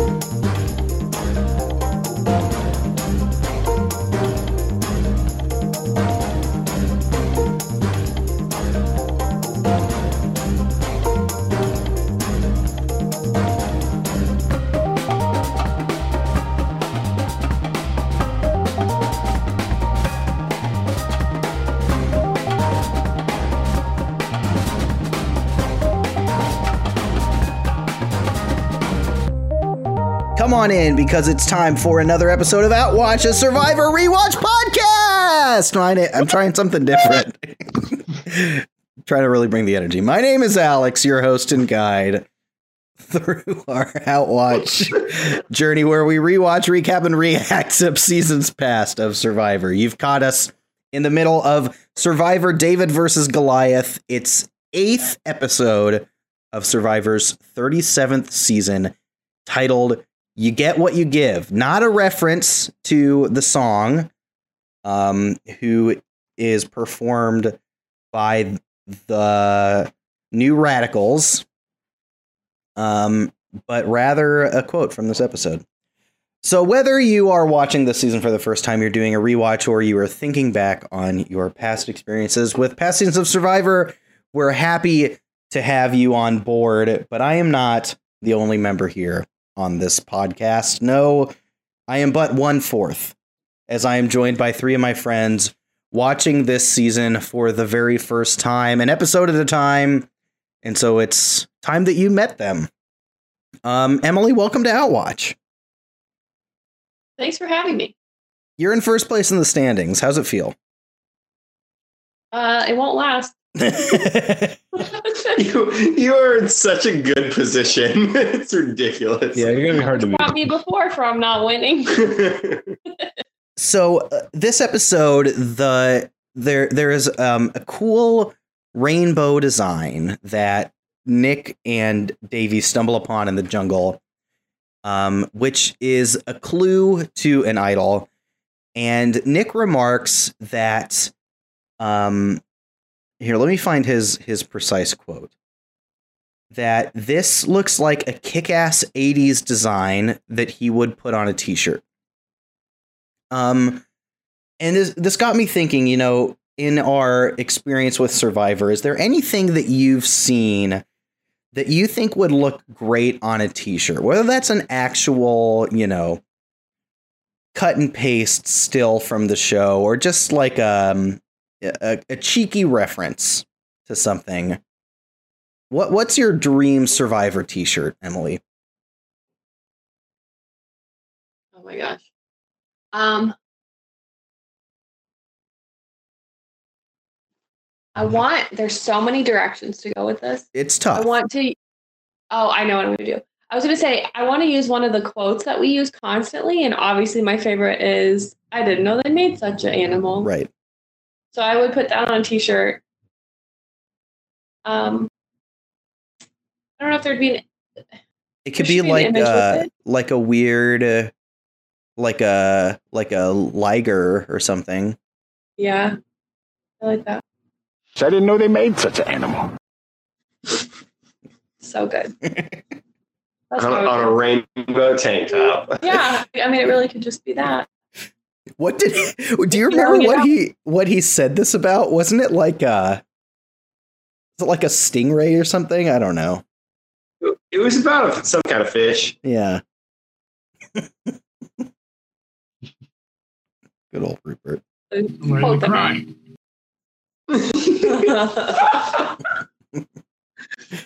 Come on in because it's time for another episode of Outwatch, a Survivor Rewatch podcast. My na- I'm trying something different. trying to really bring the energy. My name is Alex, your host and guide through our Outwatch journey where we rewatch, recap, and react to seasons past of Survivor. You've caught us in the middle of Survivor David versus Goliath. It's eighth episode of Survivor's 37th season titled you get what you give. Not a reference to the song, um, who is performed by the New Radicals, um, but rather a quote from this episode. So, whether you are watching this season for the first time, you're doing a rewatch, or you are thinking back on your past experiences with past seasons of Survivor, we're happy to have you on board. But I am not the only member here on this podcast. No, I am but one fourth, as I am joined by three of my friends watching this season for the very first time, an episode at a time. And so it's time that you met them. Um, Emily, welcome to Outwatch. Thanks for having me. You're in first place in the standings. How's it feel? Uh, it won't last. you, you are in such a good position. it's ridiculous. Yeah, you're gonna be hard to beat. Brought me before from not winning. so uh, this episode, the there there is um, a cool rainbow design that Nick and Davy stumble upon in the jungle, um, which is a clue to an idol. And Nick remarks that um, here let me find his his precise quote. That this looks like a kick-ass 80s design that he would put on a t-shirt. Um and this, this got me thinking you know in our experience with survivor is there anything that you've seen that you think would look great on a t-shirt? Whether that's an actual you know cut and paste still from the show or just like um a, a cheeky reference to something. What what's your dream survivor t-shirt, Emily? Oh my gosh. Um I want there's so many directions to go with this. It's tough. I want to Oh, I know what I'm going to do. I was going to say I want to use one of the quotes that we use constantly and obviously my favorite is I didn't know they made such an animal. Right. So I would put that on a t-shirt. Um, I don't know if there'd be. An, it could be like uh, like a weird, uh, like a like a liger or something. Yeah, I like that. I didn't know they made such an animal. so good. on, on a rainbow tank top. yeah, I mean, it really could just be that. What did do you remember what he what he said this about? Wasn't it like uh was it like a stingray or something? I don't know. It was about some kind of fish. Yeah. Good old Rupert.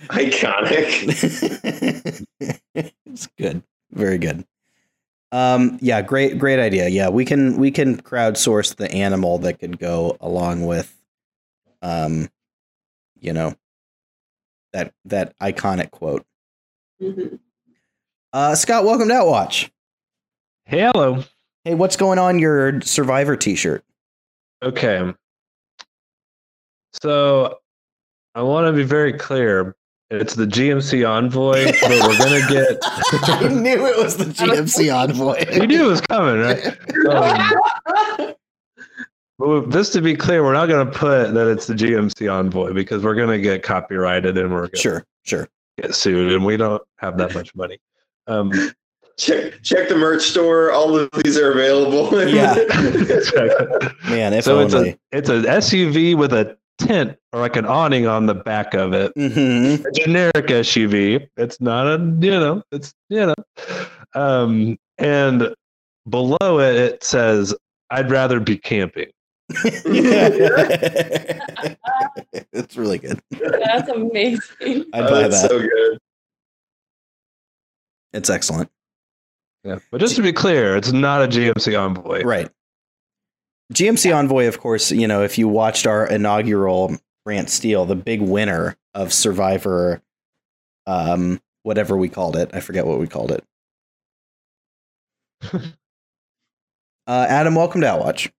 Iconic. it's good. Very good. Um, yeah, great, great idea. Yeah, we can we can crowdsource the animal that could go along with, um, you know, that that iconic quote. Mm-hmm. Uh, Scott, welcome to Outwatch. Hey, hello. Hey, what's going on your Survivor T-shirt? Okay, so I want to be very clear. It's the GMC Envoy, but we're gonna get. I knew it was the GMC Envoy. you knew it was coming, right? Um, but just to be clear, we're not gonna put that it's the GMC Envoy because we're gonna get copyrighted and we're gonna sure, sure, get sued, and we don't have that much money. Um, check check the merch store. All of these are available. Yeah. Man, if so it's only. a it's an SUV with a tent or like an awning on the back of it. Mhm. A generic SUV. It's not a you know it's you know, um, and below it it says I'd rather be camping. it's really good. That's amazing. I'd Oh, buy that. so good. it's excellent. Yeah, but just to be clear, it's not a GMC Envoy. Right. GMC Envoy, of course, you know, if you watched our inaugural Grant Steele, the big winner of Survivor, um, whatever we called it. I forget what we called it. uh, Adam, welcome to Outwatch.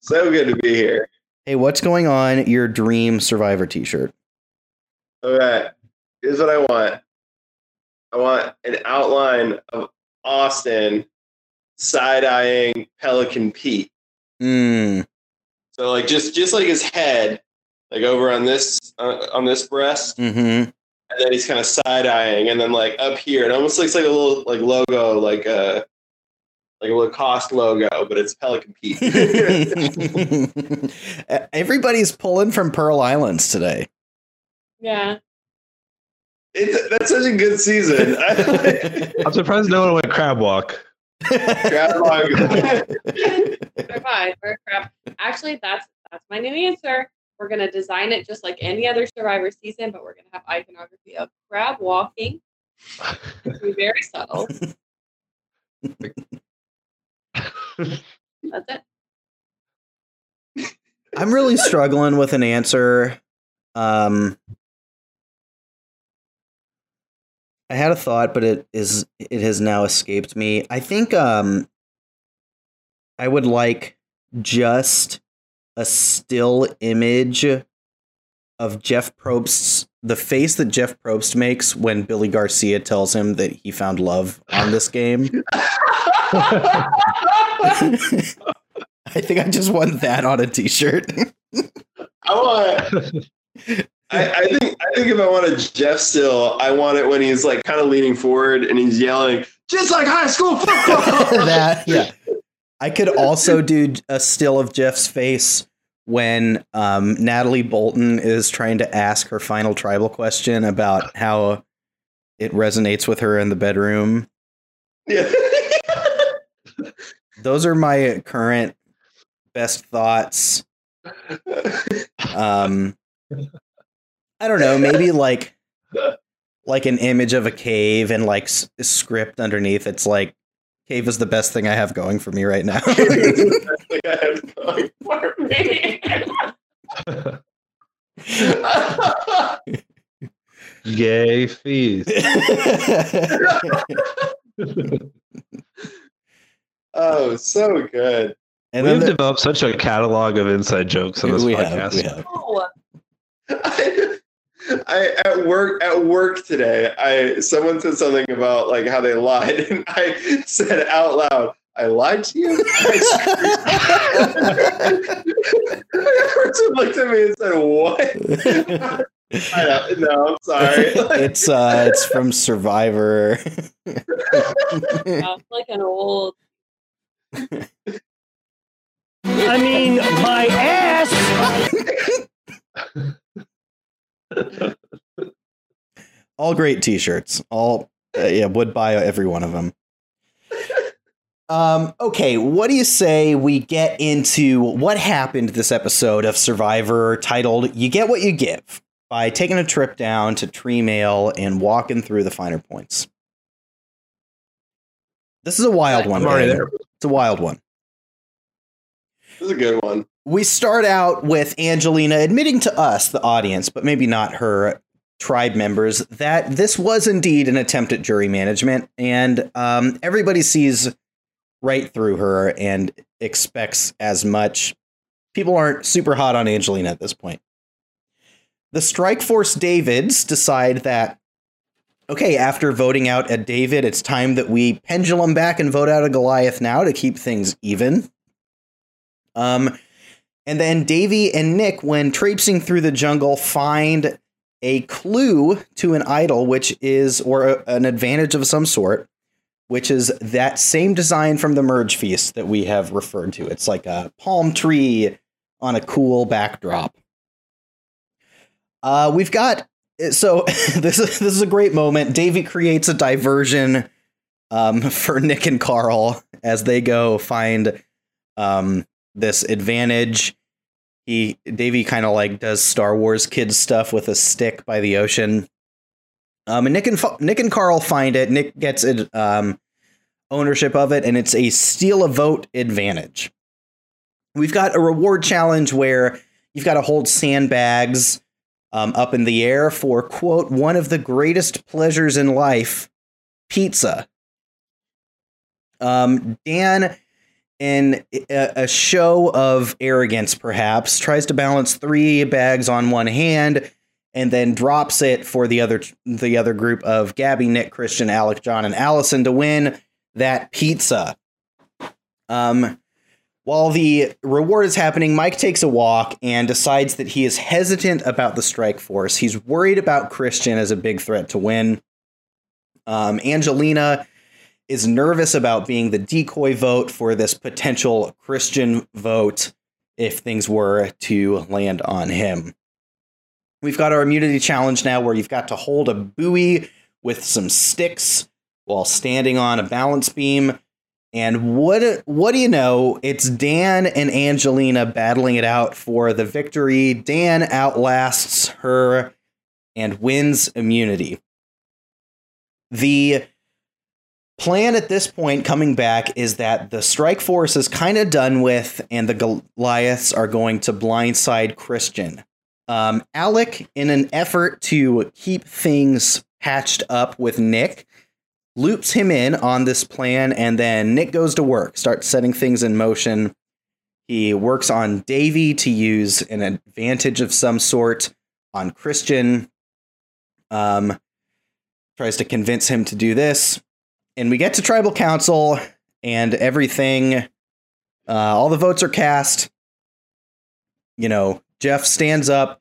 So good to be here. Hey, what's going on your dream Survivor t shirt? All right. Here's what I want. I want an outline of Osten side eyeing Pelican Pete. Mm, So like just just like his head, like over on this uh, on this breast, hmm and then he's kind of side eyeing, and then like up here, it almost looks like a little like logo, like a like a Lacoste logo, but it's Pelican Pete. Everybody's pulling from Pearl Islands today. Yeah. it's, that's such a good season. I'm surprised no one went crab walk. Crab walk. Survivor crap. Actually, that's that's my new answer. We're gonna design it just like any other Survivor season, but we're gonna have iconography of crab walking. It's be very subtle. That's it. I'm really struggling with an answer. Um, I had a thought, but it is it has now escaped me. I think um, I would like just a still image of Jeff Probst's the face that Jeff Probst makes when Billy Garcia tells him that he found love on this game. I think I just want that on a t-shirt. I want. I, I think I think if I want a Jeff still, I want it when he's like kind of leaning forward and he's yelling, just like high school football. that yeah. I could also do a still of Jeff's face when um, Natalie Bolton is trying to ask her final tribal question about how it resonates with her in the bedroom. yeah. Those are my current best thoughts. Um, I don't know, maybe like like an image of a cave and like s- script underneath. It's like cave is the best thing I have going for me right now. Gay I have going for me. Yay, fees. oh, so good. and We've the- developed such a catalog of inside jokes on this we podcast. have, we have. Oh, I, I at work at work today. I someone said something about like how they lied, and I said out loud, "I lied to you." the person looked at me and said, "What?" I don't, no, I'm sorry. it's uh it's from Survivor. sounds like an old. I mean, my ass. All great t-shirts. All uh, yeah, would buy every one of them. Um, okay, what do you say we get into what happened this episode of Survivor titled You Get What You Give by taking a trip down to Tree Mail and walking through the finer points. This is a wild one. I'm already gang. there. It's a wild one. This is a good one. We start out with Angelina admitting to us, the audience, but maybe not her tribe members, that this was indeed an attempt at jury management, and um, everybody sees right through her and expects as much. People aren't super hot on Angelina at this point. The Strike Force Davids decide that, okay, after voting out a David, it's time that we pendulum back and vote out a Goliath now to keep things even. Um, and then Davy and Nick, when traipsing through the jungle, find a clue to an idol, which is, or a- an advantage of some sort, which is that same design from the Merge Feast that we have referred to. It's like a palm tree on a cool backdrop. Uh, we've got so this is this is a great moment. Davy creates a diversion um, for Nick and Carl as they go find um, this advantage. He Davy kind of like does Star Wars kids stuff with a stick by the ocean. Um, and Nick and Nick and Carl find it. Nick gets it um, ownership of it, and it's a steal a vote advantage. We've got a reward challenge where you've got to hold sandbags um, up in the air for quote one of the greatest pleasures in life, pizza. Um, Dan, in a, show of arrogance, perhaps tries to balance three bags on one hand and then drops it for the other the other group of Gabby, Nick, Christian, Alec, John, and Allison to win that pizza. Um, while the reward is happening, Mike takes a walk and decides that he is hesitant about the strike force. He's worried about Christian as a big threat to win. Um, Angelina is nervous about being the decoy vote for this potential Christian vote if things were to land on him. We've got our immunity challenge now where you've got to hold a buoy with some sticks while standing on a balance beam. And what what do you know? It's Dan and Angelina battling it out for the victory. Dan outlasts her and wins immunity. The plan at this point coming back is that the strike force is kind of done with and the Goliaths are going to blindside Christian. Um, Alec, in an effort to keep things patched up with Nick, loops him in on this plan, and then Nick goes to work, starts setting things in motion. He works on Davy to use an advantage of some sort on Christian. Um, tries to convince him to do this, and we get to tribal council, and everything. Uh, all the votes are cast. You know, Jeff stands up,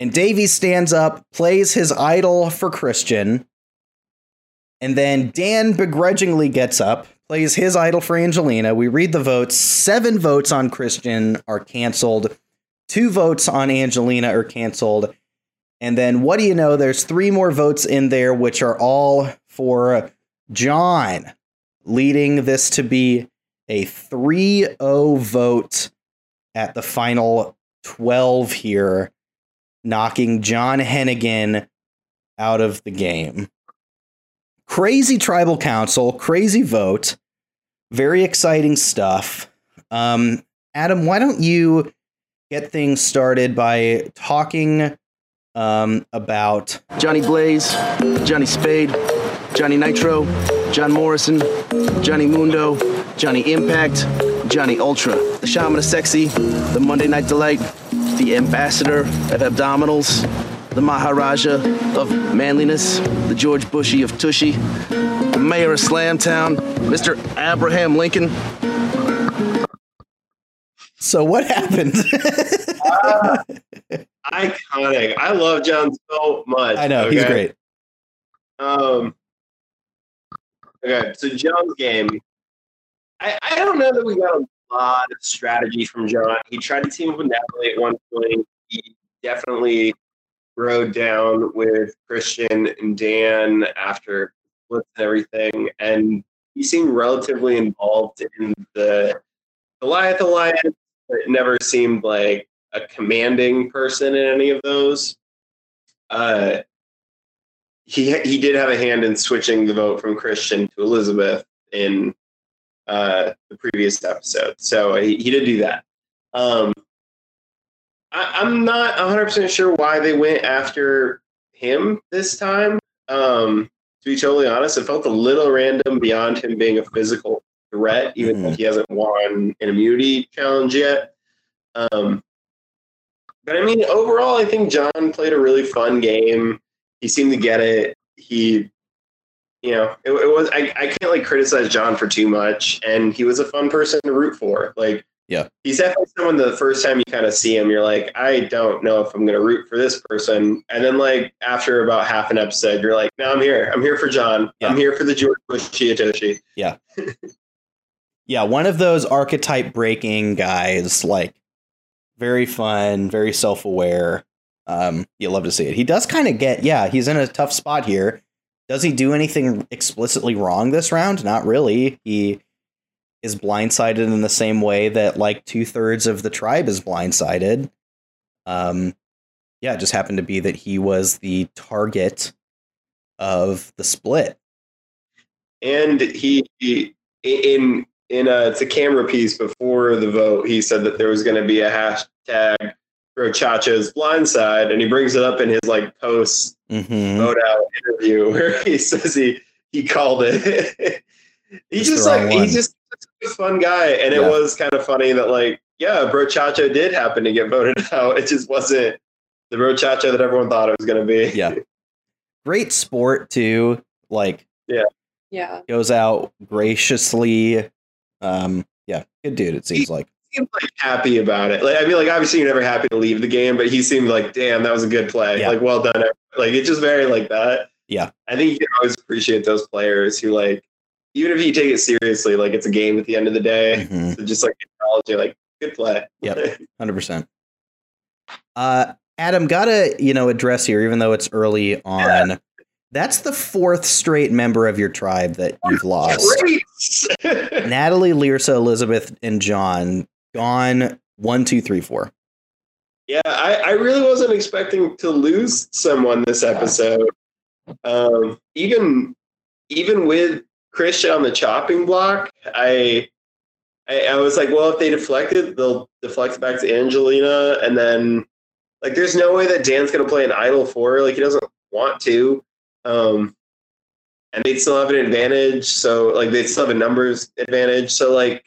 and Davy stands up, plays his idol for Christian, and then Dan begrudgingly gets up, plays his idol for Angelina. We read the votes. Seven votes on Christian are canceled. Two votes on Angelina are canceled. And then what do you know? There's three more votes in there, which are all for John, leading this to be a 3 0 vote at the final 12 here, knocking John Hennigan out of the game crazy tribal council, crazy vote, very exciting stuff. Um, Adam, why don't you get things started by talking um, about Johnny Blaze, Johnny Spade, Johnny Nitro, John Morrison, Johnny Mundo, Johnny Impact, Johnny Ultra, the Shaman of Sexy, the Monday Night Delight, the Ambassador of Abdominals, the Maharaja of Manliness, the George Bushy of Tushy, the Mayor of Slamtown, Mr. Abraham Lincoln. So what happened? uh, iconic. I love John so much. I know okay? he's great. Um. Okay, so John's game. I, I don't know that we got a lot of strategy from John. He tried to team up with Natalie at one point. He definitely rode down with Christian and Dan after splits and everything, and he seemed relatively involved in the Goliath Alliance, but never seemed like a commanding person in any of those. Uh, he he did have a hand in switching the vote from Christian to Elizabeth in uh, the previous episode, so he, he did do that. Um, I, am not 100% sure why they went after him this time. Um, to be totally honest, it felt a little random beyond him being a physical threat, even mm-hmm. if he hasn't won an immunity challenge yet. Um, but I mean, overall, I think John played a really fun game. He seemed to get it. He, you know, it, it was. I, I can't like criticize John for too much, and he was a fun person to root for. Like Yeah. He's definitely someone the first time you kind of see him, you're like, I don't know if I'm going to root for this person. And then, like, after about half an episode, you're like, no, I'm here. I'm here for John. Yeah. I'm here for the George Bush Chiatoshi. Yeah. yeah, one of those archetype breaking guys, like very fun, very self aware. Um, you love to see it. He does kind of get, yeah, he's in a tough spot here. Does he do anything explicitly wrong this round? Not really. He is blindsided in the same way that like two thirds of the tribe is blindsided. Um, yeah, it just happened to be that he was the target of the split. And he, he in in a it's a camera piece before the vote, he said that there was going to be a hashtag Brochacha's blindside, and he brings it up in his like post Mm-hmm. vote out interview where he says he he called it. he's just like one. he's just a fun guy, and Yeah. it was kind of funny that like yeah, Brochacha did happen to get voted out. It just wasn't the Brochacha that everyone thought it was going to be. Yeah. Great sport too. Like Yeah. Yeah, goes out graciously. Um, yeah, good dude. It seems like. Seemed like happy about it. Like I mean, like obviously you're never happy to leave the game, but he seemed like, damn, that was a good play. Yeah. Like well done. Like it's just very like that. Yeah. I think you can always appreciate those players who like, even if you take it seriously, like it's a game at the end of the day. Mhm. So just like acknowledging, like good play. Yep. Hundred percent. Uh, Adam, gotta you know address here, even though it's early on. That's the fourth straight member of your tribe that you've lost. Natalie, Lyrsa, Elizabeth, and John gone. One, two, three, four. Yeah, I, I really wasn't expecting to lose someone this episode. Um, even even with Christian on the chopping block, I, I I was like, well, if they deflect it, they'll deflect back to Angelina, and then like, there's no way that Dan's gonna play an idol for her. Like, he doesn't want to. Um, and they'd still have an advantage. So like, they'd still have a numbers advantage. So like,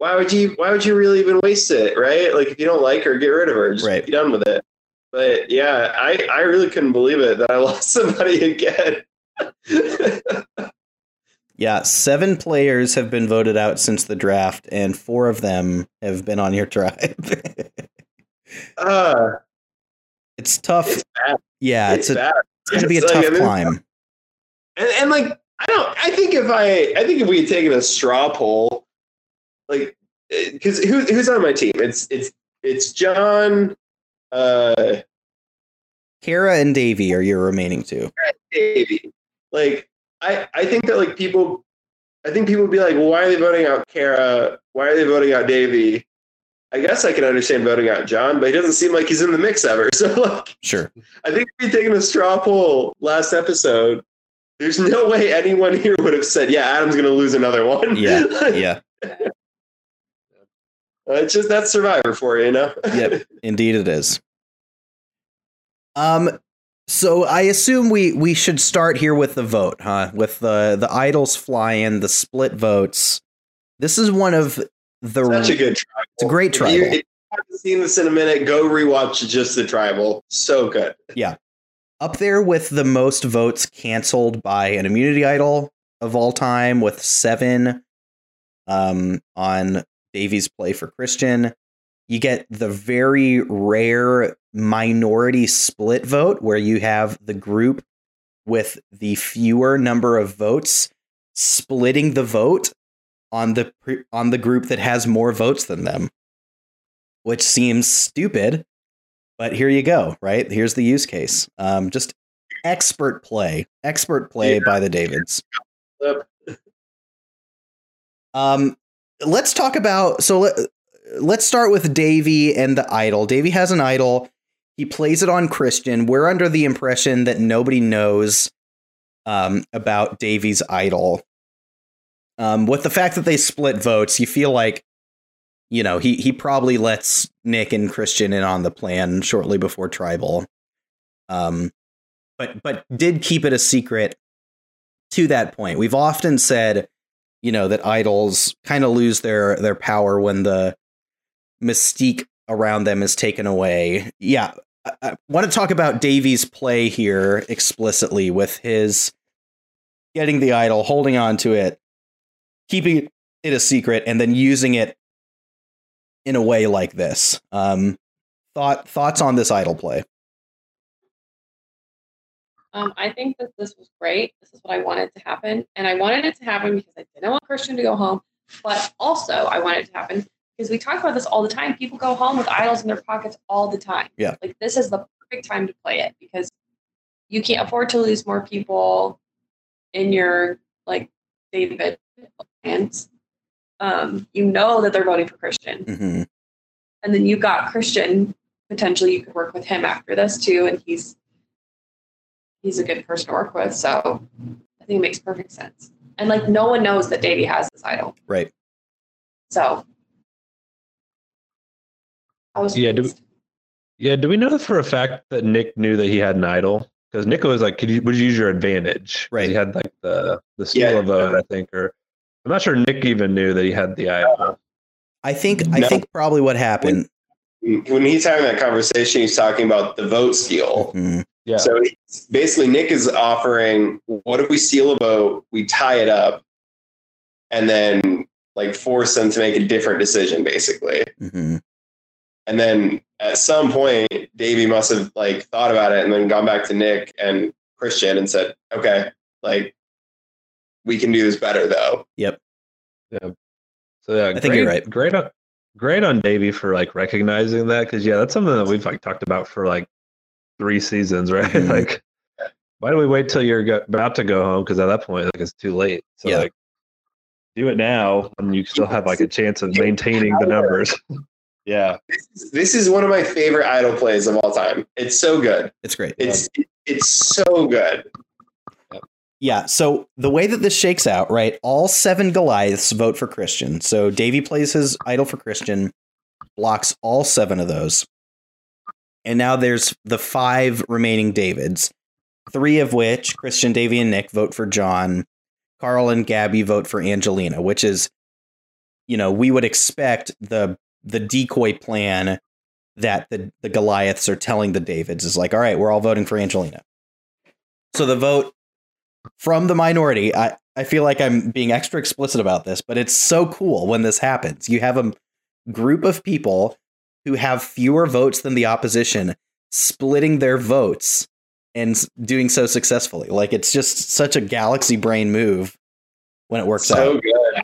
why would you why would you really even waste it right like if you don't like her get rid of her just Right. be done with it but yeah i i really couldn't believe it that i lost somebody again Yeah, seven players have been voted out since the draft, and four of them have been on your tribe. uh it's tough. it's bad Yeah, it's, it's, a, it's going to be a like, tough I mean, climb. and, and like i don't i think if i i think if we had taken a straw poll like because who, who's on my team it's it's it's john uh Kara and Davy are your remaining two. Davey. Like, I, I think that like people, I think people would be like, well, why are they voting out Kara? Why are they voting out Davey? I guess I can understand voting out John, but he doesn't seem like he's in the mix ever. So like, Sure. I think if we taken a straw poll last episode, there's no way anyone here would have said, yeah, Adam's going to lose another one. Yeah. Yeah. It's just that's Survivor for you, you know. Yep. Indeed, it is. Um. So I assume we we should start here with the vote, huh? With the the idols flying, the split votes. This is one of the. Such a good tribal. It's a great If you, tribal. if you haven't seen this in a minute, go rewatch just the tribal. So good. Yeah, up there with the most votes canceled by an immunity idol of all time with seven um, on Davies play for Christian. You get the very rare minority split vote where you have the group with the fewer number of votes splitting the vote on the on the group that has more votes than them which seems stupid but here you go, right? Here's the use case. Um, just expert play, expert play Yeah. by the Davids. Yep. Um, let's talk about so let, let's start with Davy and the idol. Davy has an idol. He plays it on Christian. We're under the impression that nobody knows um, about Davy's idol. Um, with the fact that they split votes, you feel like you know he he probably lets Nick and Christian in on the plan shortly before Tribal. Um, but but did keep it a secret to that point. We've often said, you know, that idols kind of lose their their power when the mystique around them is taken away. Yeah, I, I want to talk about Davy's play here explicitly with his getting the idol, holding on to it, keeping it a secret, and then using it in a way like this. Um, thought thoughts on this idol play? Um, I think that this was great. This is what I wanted to happen. And I wanted it to happen because I didn't want Christian to go home. But also, I wanted it to happen because we talk about this all the time. People go home with idols in their pockets all the time. Yeah. Like, this is the perfect time to play it because you can't afford to lose more people in your, like, David hands. Um, you know that they're voting for Christian. hmm And then you got Christian. Potentially, you could work with him after this too. And he's he's a good person to work with. So I think it makes perfect sense. And like no one knows that Davey has this idol. Right. So I was Yeah, do- pleased. Yeah, do we know for a fact that Nick knew that he had an idol? Because Nick was like, "Could you would you use your advantage? Right. He had like the the steal Yeah. a vote, I think, or I'm not sure Nick even knew that he had the idol. I think I No. think probably what happened. When he's having that conversation, he's talking about the vote steal. Mhm. Yeah, So basically, Nick is offering, what if we steal a vote, we tie it up, and then like force them to make a different decision, basically. Mhm. And then at some point, Davey must have like thought about it and then gone back to Nick and Christian and said, okay, like we can do this better though. Yep. Yeah. So yeah, I think you're right. Great on great on Davey for like recognizing that because yeah, that's something that we've like talked about for like three seasons, right? Mhm. like, why do we wait till you're go- about to go home? Because at that point, like it's too late. So Yeah. like, do it now, and you still have like a chance of maintaining the numbers. yeah, This is, this is one of my favorite idol plays of all time. It's so good. It's great. It's it's so good. Yeah. So the way that this shakes out, right? All seven Goliaths vote for Christian. So Davy plays his idol for Christian, blocks all seven of those. And now there's the five remaining Davids, three of which, Christian, Davy, and Nick, vote for John. Carl and Gabby vote for Angelina, which is, you know, we would expect the the decoy plan that the, the Goliaths are telling the Davids is like, all right, we're all voting for Angelina. So the vote from the minority, I, I feel like I'm being extra explicit about this, but it's so cool when this happens. You have a group of people who have fewer votes than the opposition splitting their votes and doing so successfully. Like it's just such a galaxy brain move when it works so out. good.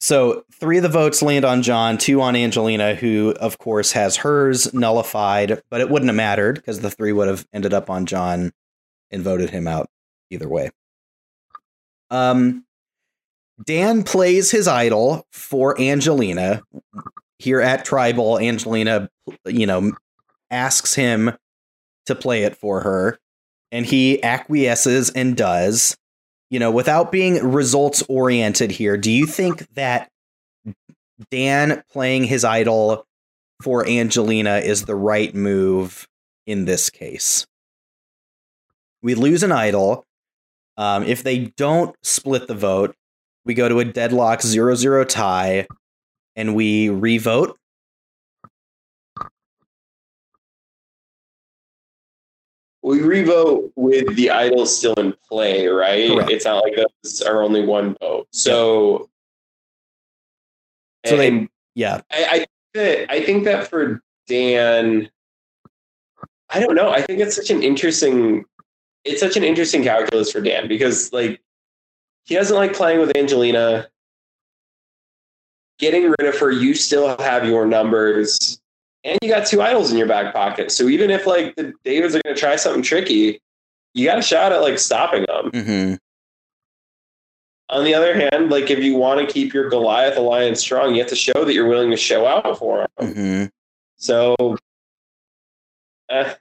So three of the votes land on John, two on Angelina, who of course has hers nullified, but it wouldn't have mattered because the three would have ended up on John and voted him out either way. Um, Dan plays his idol for Angelina here at Tribal. Angelina, you know, asks him to play it for her, and he acquiesces and does you know, without being results oriented here, do you think that Dan playing his idol for Angelina is the right move in this case? We lose an idol. Um, if they don't split the vote, we go to a deadlock 0 0 tie and we revote. We revote with the idol still in play, right? Correct. It's not like those are only one vote. So, So they- Yeah. I, I think that I think that for Dan, I don't know. I think it's such an interesting, it's such an interesting calculus for Dan because like he doesn't like playing with Angelina. Getting rid of her, you still have your numbers, and you got two idols in your back pocket. So even if like the Davids are going to try something tricky, you got a shot at like stopping them. hmm On the other hand, like if you want to keep your Goliath alliance strong, you have to show that you're willing to show out for them. hmm So, eh,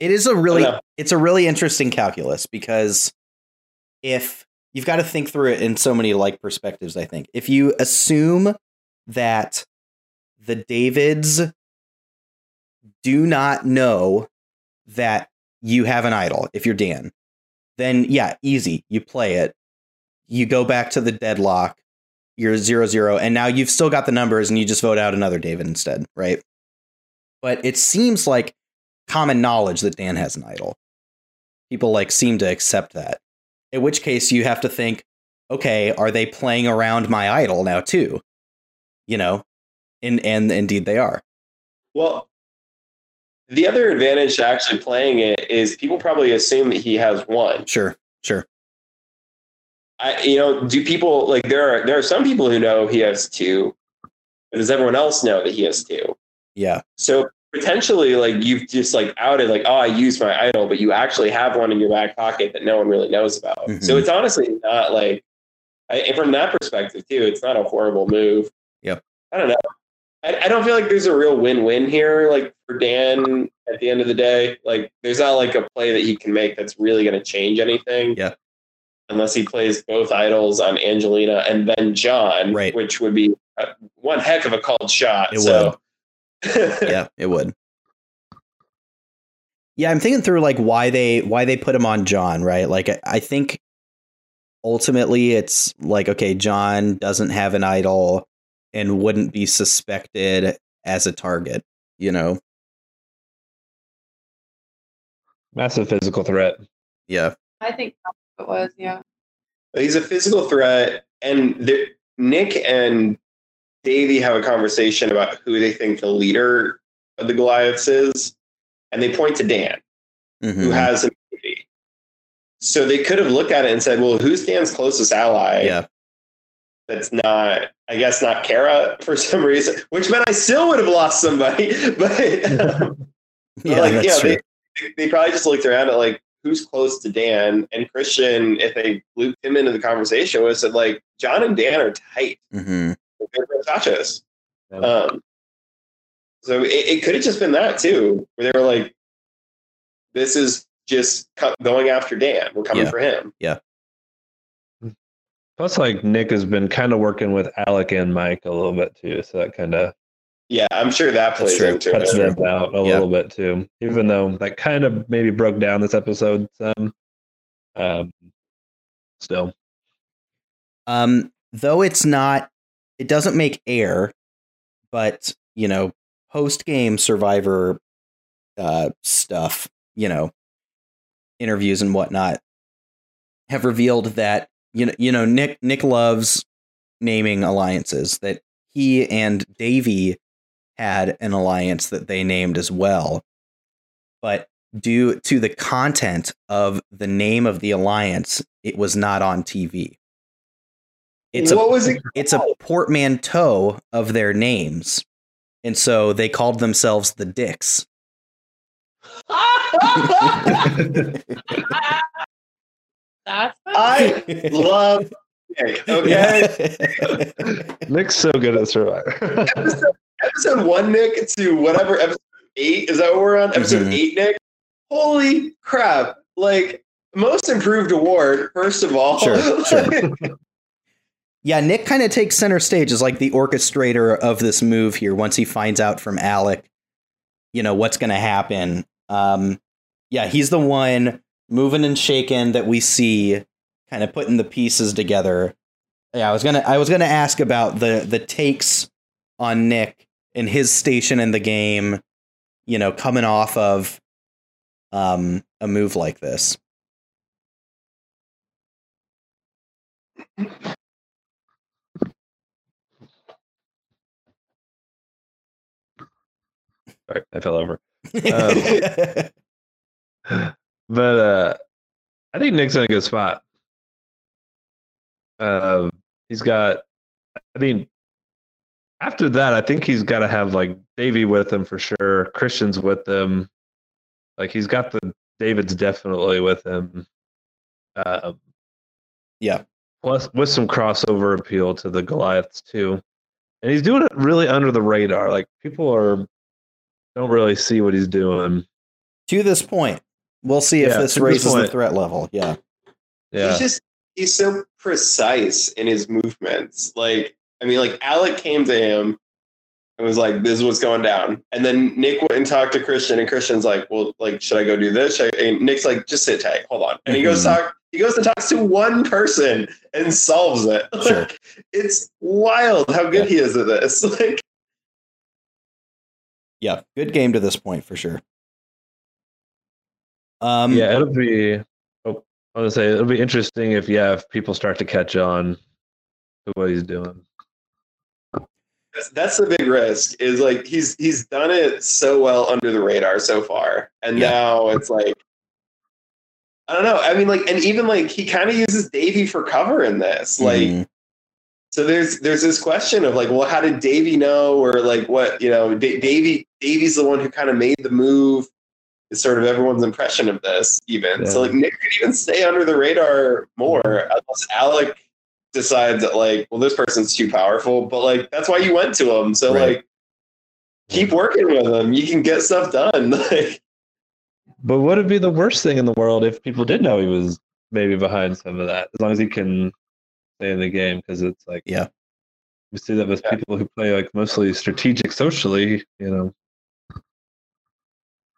It is a really it's a really interesting calculus because if you've got to think through it in so many like perspectives, I think. If you assume that the Davids do not know that you have an idol if you're Dan, then yeah, easy. You play it. You go back to the deadlock. You're zero zero, and now you've still got the numbers, and you just vote out another David instead, right? But it seems like common knowledge that Dan has an idol. People like seem to accept that. In which case you have to think, okay, are they playing around my idol now too? You know, And and indeed they are. Well, the other advantage to actually playing it is people probably assume that he has one. Sure, sure. I, you know, do people like there are there are some people who know he has two, but does everyone else know that he has two? Yeah, So potentially, like you've just like outed, like, oh, I used my idol, but you actually have one in your back pocket that no one really knows about. Mhm. So it's honestly not like, I, and from that perspective too, it's not a horrible move. Yep. I don't know. I, I don't feel like there's a real win-win here, like for Dan. At the end of the day, like there's not like a play that he can make that's really going to change anything. Yeah. Unless he plays both idols on Angelina and then John, Right. which would be uh, one heck of a called shot. It so. Yeah, it would. Yeah, I'm thinking through like why they why they put him on John, right? Like I, I think ultimately it's like okay, John doesn't have an idol and wouldn't be suspected as a target, you know. Massive physical threat. Yeah. I think it was. Yeah. He's a physical threat, and the, Nick and Davey have a conversation about who they think the leader of the Goliaths is, and they point to Dan, who Mhm. has a baby. So they could have looked at it and said, "Well, who's Dan's closest ally?" Yeah. that's not, I guess, not Kara for some reason. Which meant I still would have lost somebody, but. um, Yeah, like, that's yeah, true. They, they probably just looked around at like who's close to Dan and Christian. If they looped him into the conversation, was said like John and Dan are tight. hmm They're tachos. Yeah. Um, so it, it could have just been that too, where they were like, "This is just co- going after Dan. We're coming Yeah. for him." Yeah. Plus, like Nick has been kind of working with Alec and Mike a little bit too, so that kind of Yeah, I'm sure that That's plays true. into cuts it. them out a Yeah. little bit too. Even though that kind of maybe broke down this episode some. Um, still, Um, though it's not, it doesn't make air, but you know, post game Survivor uh, stuff, you know, interviews and whatnot, have revealed that you know, you know, Nick Nick loves naming alliances. That he and Davy had an alliance that they named as well, but due to the content of the name of the alliance, it was not on TV. It's a was it? it's a portmanteau of their names. And so they called themselves the Dicks. That's I love Nick. Okay. Nick's so good at Survivor. episode, episode one, Nick, to whatever episode eight is that what we're on? Episode Mhm. eight, Nick. Holy crap! Like most improved award, first of all. Sure, sure. yeah, Nick kind of takes center stage as like the orchestrator of this move here once he finds out from Alec, you know, what's going to happen. Um, yeah, he's the one moving and shaking that we see, kind of putting the pieces together. Yeah, I was gonna I was gonna ask about the the takes on Nick and his station in the game, you know, coming off of um a move like this. Sorry, I fell over. But uh, I think Nick's in a good spot. Um, he's got. I mean, after that, I think he's got to have like Davey with him for sure. Christian's with him. Like he's got the David's definitely with him. Um, yeah. plus with some crossover appeal to the Goliaths too, and he's doing it really under the radar. Like people are don't really see what he's doing. to this point. We'll see if Yeah, this to this raises the threat level. Yeah. Yeah, He's just he's so precise in his movements. Like I mean, like Alec came to him and was like, "This is what's going down," and then Nick went and talked to Christian, and Christian's like, "Well, like, should I go do this?" I-" And Nick's like, "Just sit tight, hold on," and he goes Mhm. talk. He goes and talks to one person and solves it. Sure. Like, it's wild how good he is at this. Like, Yeah. Good game to this point for sure. Um yeah, it'll be. Oh, I was gonna say it'll be interesting if yeah, if people start to catch on to what he's doing. That's, that's the big risk. Is like he's he's done it so well under the radar so far, and Yeah. now it's like I don't know. I mean, like, and even like he kind of uses Davy for cover in this. Like, Mhm. so there's there's this question of like, well, how did Davy know, or like what you know? Da- Davy Davie's the one who kind of made the move. Is sort of everyone's impression of this, even. So like Nick could even stay under the radar more mm-hmm. unless Alec decides that like, well, this person's too powerful. But like that's why you went to him. So Right. like, keep working with him. You can get stuff done. Like, But would it be the worst thing in the world if people did know he was maybe behind some of that? As long as he can stay in the game, because it's like Yeah. we see that with Yeah. people who play like mostly strategic socially. You know,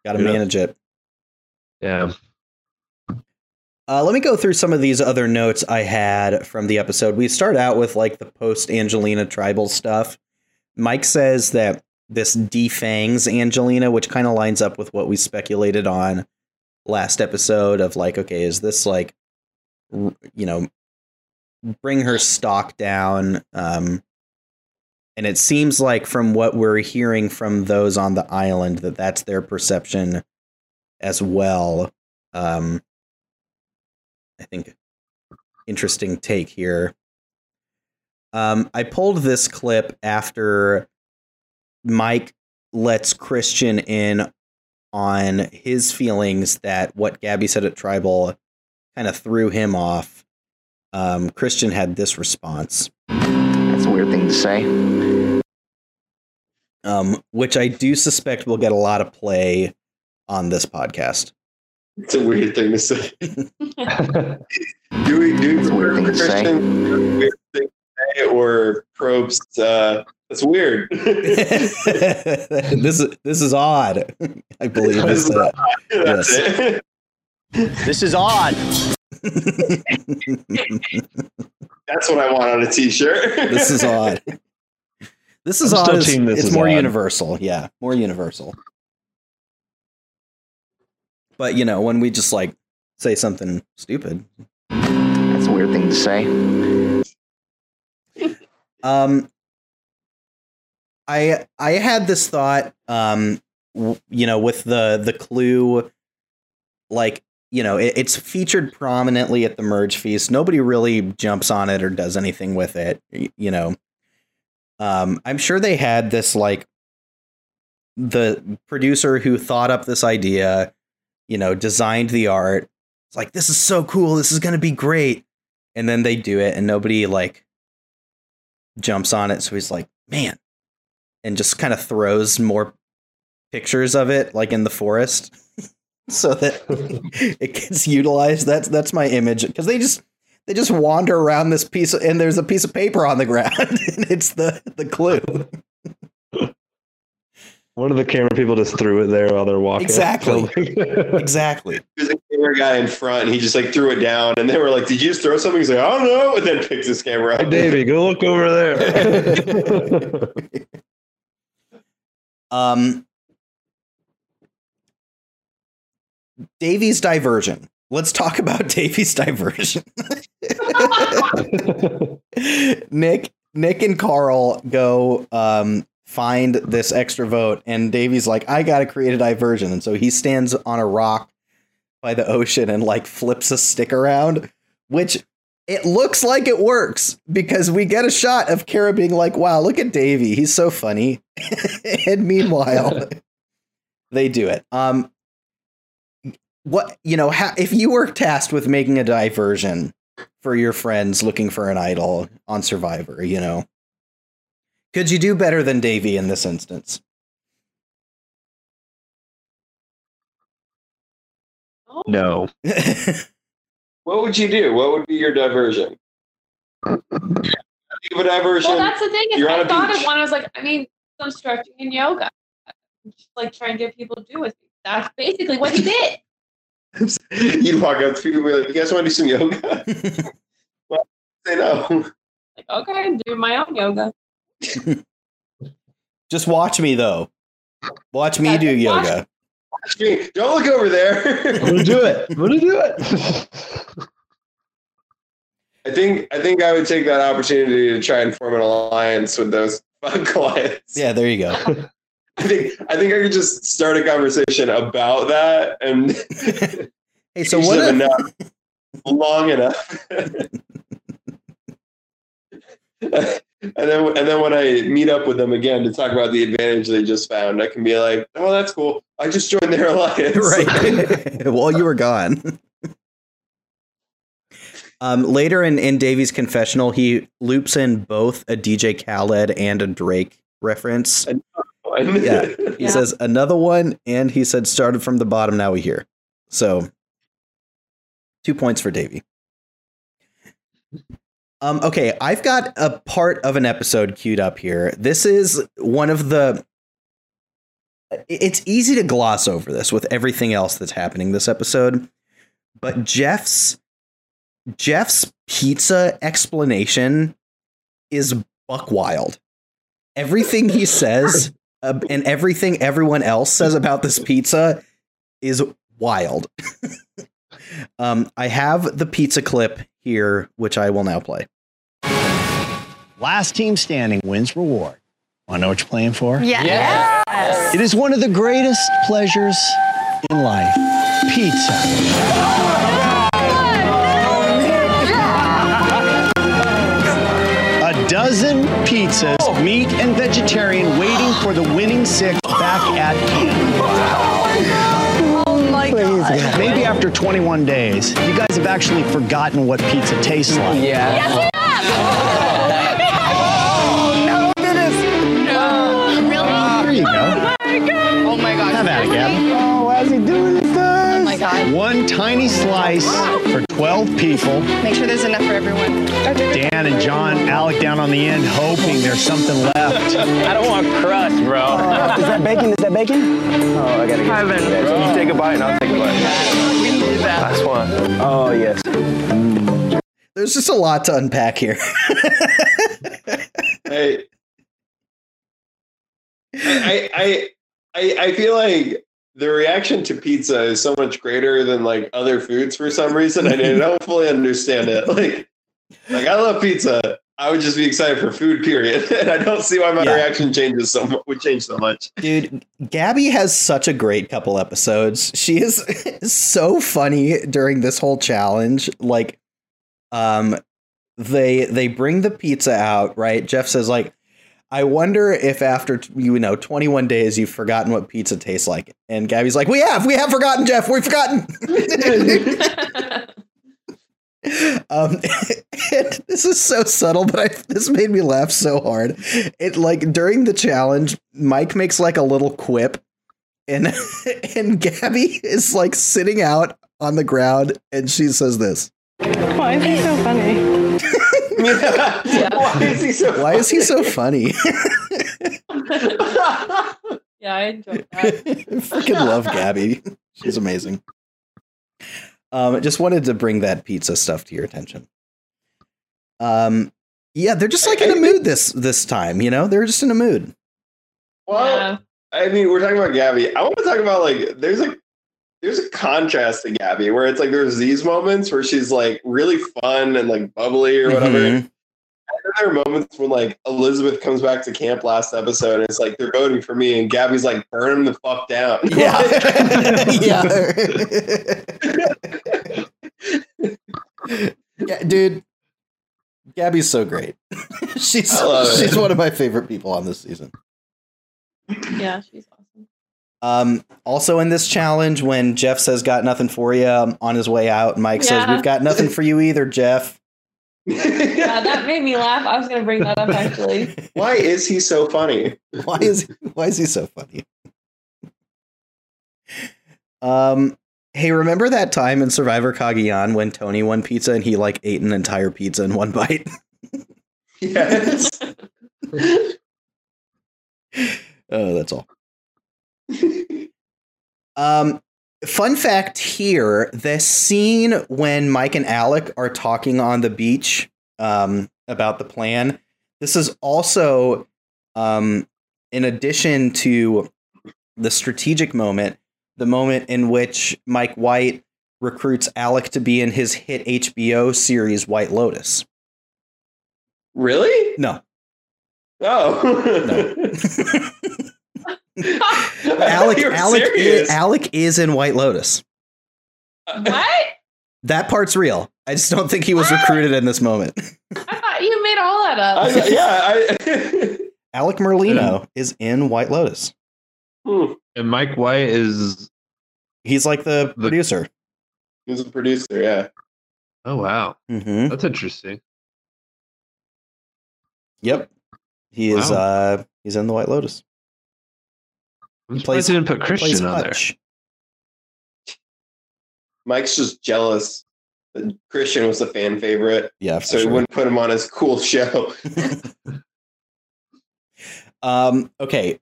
Got to Yeah. manage it. yeah. Uh, let me go through some of these other notes I had from the episode. We start out with like the post Angelina tribal stuff. Mike says that this defangs Angelina, which kind of lines up with what we speculated on last episode of like, okay, is this like, you know, bring her stock down? Um, and it seems like from what we're hearing from those on the island that that's their perception as well. Um, I think interesting take here. Um, I pulled this clip after Mike lets Christian in on his feelings that what Gabby said at Tribal kind of threw him off. Um, Christian had this response, to say. um, which I do suspect will get a lot of play on this podcast. it's a weird thing to say. Do we do we That's weird prefer thing to say. Christian weird thing to say or probes? Uh, that's weird. this is this is odd. I believe This is is uh, that's Yes. it. This is odd. That's what I want on a t-shirt. this is odd. This is I'm odd. still this it's is more odd. universal. Yeah, more universal. But you know, when we just like say something stupid, That's a weird thing to say. um, I I had this thought, um, w- you know, with the the clue, like you know, it, it's featured prominently at the merge feast. Nobody really jumps on it or does anything with it. You know, um, I'm sure they had this like the producer who thought up this idea, you know, designed the art. It's like this is so cool. This is going to be great, and then they do it, and nobody like jumps on it. So he's like, man, and just kind of throws more pictures of it, like in the forest, so that it gets utilized. That's that's my image because they just they just wander around this piece, of, and there's a piece of paper on the ground, and it's the the clue. One of the camera people just threw it there while they're walking. Exactly. filming. exactly. There's a camera guy in front, and he just like threw it down, and they were like, "Did you just throw something?" He's like, "I don't know," and then picks his camera up. hey, up. Davie, go look over there. Um, Davie's diversion. Let's talk about Davie's diversion. Nick, Nick, and Carl go um, find this extra vote, and Davie's like, "I got to create a diversion," and so he stands on a rock by the ocean and like flips a stick around, which it looks like it works because we get a shot of Kara being like, "Wow, look at Davie, he's so funny," and meanwhile, they do it. Um, what you know, ha- if you were tasked with making a diversion for your friends looking for an idol on Survivor, you know, could you do better than Davie in this instance? No. What would you do? What would be your diversion? Think of a diversion. Well, that's the thing is, You're on I a thought beach. of one. I was like, I mean, some stretching and yoga. Just like try and get people to do with me. That's basically what he did. You'd walk up to people and be like, "You guys want to do some yoga?" Say no. Like, okay, I'm doing my own yoga. Just watch me though. Watch me do watch- yoga. Watch me. Don't look over I'm there. gonna do it. I'm gonna do it. I think I think I would take that opportunity to try and form an alliance with those clients. Yeah, there you go. I think I think I could just start a conversation about that and Hey, so what? If, enough, long enough. and then and then when I meet up with them again to talk about the advantage they just found, I can be like, "Oh, that's cool. I just joined their alliance." right. While you were gone. Um, later in, in Davie's confessional, he loops in both a DJ Khaled and a Drake reference. Yeah. He Yeah. says another one, and he said started from the bottom. Now we hear. So, two points for Davie. Um, okay, I've got a part of an episode queued up here. This is one of the. It's easy to gloss over this with everything else that's happening this episode, but Jeff's Jeff's pizza explanation is buck wild. Everything he says uh, and everything everyone else says about this pizza is wild. um, I have the pizza clip here, which I will now play. Last team standing wins reward. Want to know what you're playing for? Yeah. It is one of the greatest pleasures in life pizza. A dozen pizzas, meat and vegetarian, waiting for the winning six back at camp. Oh my god. Maybe after 21 days, you guys have actually forgotten what pizza tastes like. Yes, we have. Oh, there you go. Oh my god. Have at it, Gavin. Oh, how's he doing One tiny slice for 12 people. Make sure there's enough for everyone. Dan and John, Alec down on the end, hoping there's something left. I don't want crust, bro. Is that bacon? Is that bacon? Oh, I gotta get Heaven, some. bro. You take a bite and I'll take a bite. We need that. Last one. Oh, yes. There's just a lot to unpack here. I, I, I, I, I feel like the reaction to pizza is so much greater than like other foods for some reason. I don't fully understand it. Like, like I love pizza. I would just be excited for food, period. And I don't see why my Yeah. reaction changes so mu- would change so much. Dude, Gabby has such a great couple episodes. She is so funny during this whole challenge. Like, um, they they bring the pizza out, right? Jeff says, like, I wonder if after you know 21 days you've forgotten what pizza tastes like. And Gabby's like, We have, we have forgotten, Jeff, we've forgotten. um and this is so subtle but I, this made me laugh so hard it like during the challenge mike makes like a little quip and and gabby is like sitting out on the ground and she says this Why is he so funny? Why is he so? why is he so funny yeah, I enjoyed I that. freaking love gabby she's amazing um just wanted to bring that pizza stuff to your attention um yeah they're just like in a mood this this time you know they're just in a mood Well, Yeah. I mean, we're talking about Gabby. I want to talk about like there's a there's a contrast to Gabby where it's like there's these moments where she's like really fun and like bubbly or whatever. Mhm. There are moments when like Elizabeth comes back to camp last episode and it's like they're voting for me and Gabby's like burn them the fuck down. yeah. yeah, dude. Gabby's so great. she's I love it. she's one of my favorite people on this season. Yeah, she's awesome. Um, also in this challenge, when Jeff says "got nothing for you" um, on his way out, Mike says "We've got nothing for you either, Jeff." Yeah, that made me laugh. I was gonna bring that up actually. Why is he so funny? Why is why is he so funny? Um, hey, remember that time in Survivor Cagayan when Tony won pizza and he like ate an entire pizza in one bite? Yes. Oh, that's all. Um, fun fact here: the scene when Mike and Alec are talking on the beach um, about the plan. This is also, um, in addition to the strategic moment, the moment in which Mike White recruits Alec to be in his hit HBO series White Lotus. really? No, Oh. Alec You're Alec is, Alec is in White Lotus. what? That part's real. I just don't think he was recruited in this moment. I thought you made all that up. I, yeah, I, Alec Merlino is in White Lotus. Hmm. And Mike White is. He's like the The- producer. He's a producer, yeah. Oh wow, hmm that's interesting. Yep. He is uh he's in the White Lotus. I'm He surprised plays- he didn't put He plays Christian on there. Mike's just jealous that Christian was a fan favorite, Yeah, for so he wouldn't put him on his cool show. Um, okay.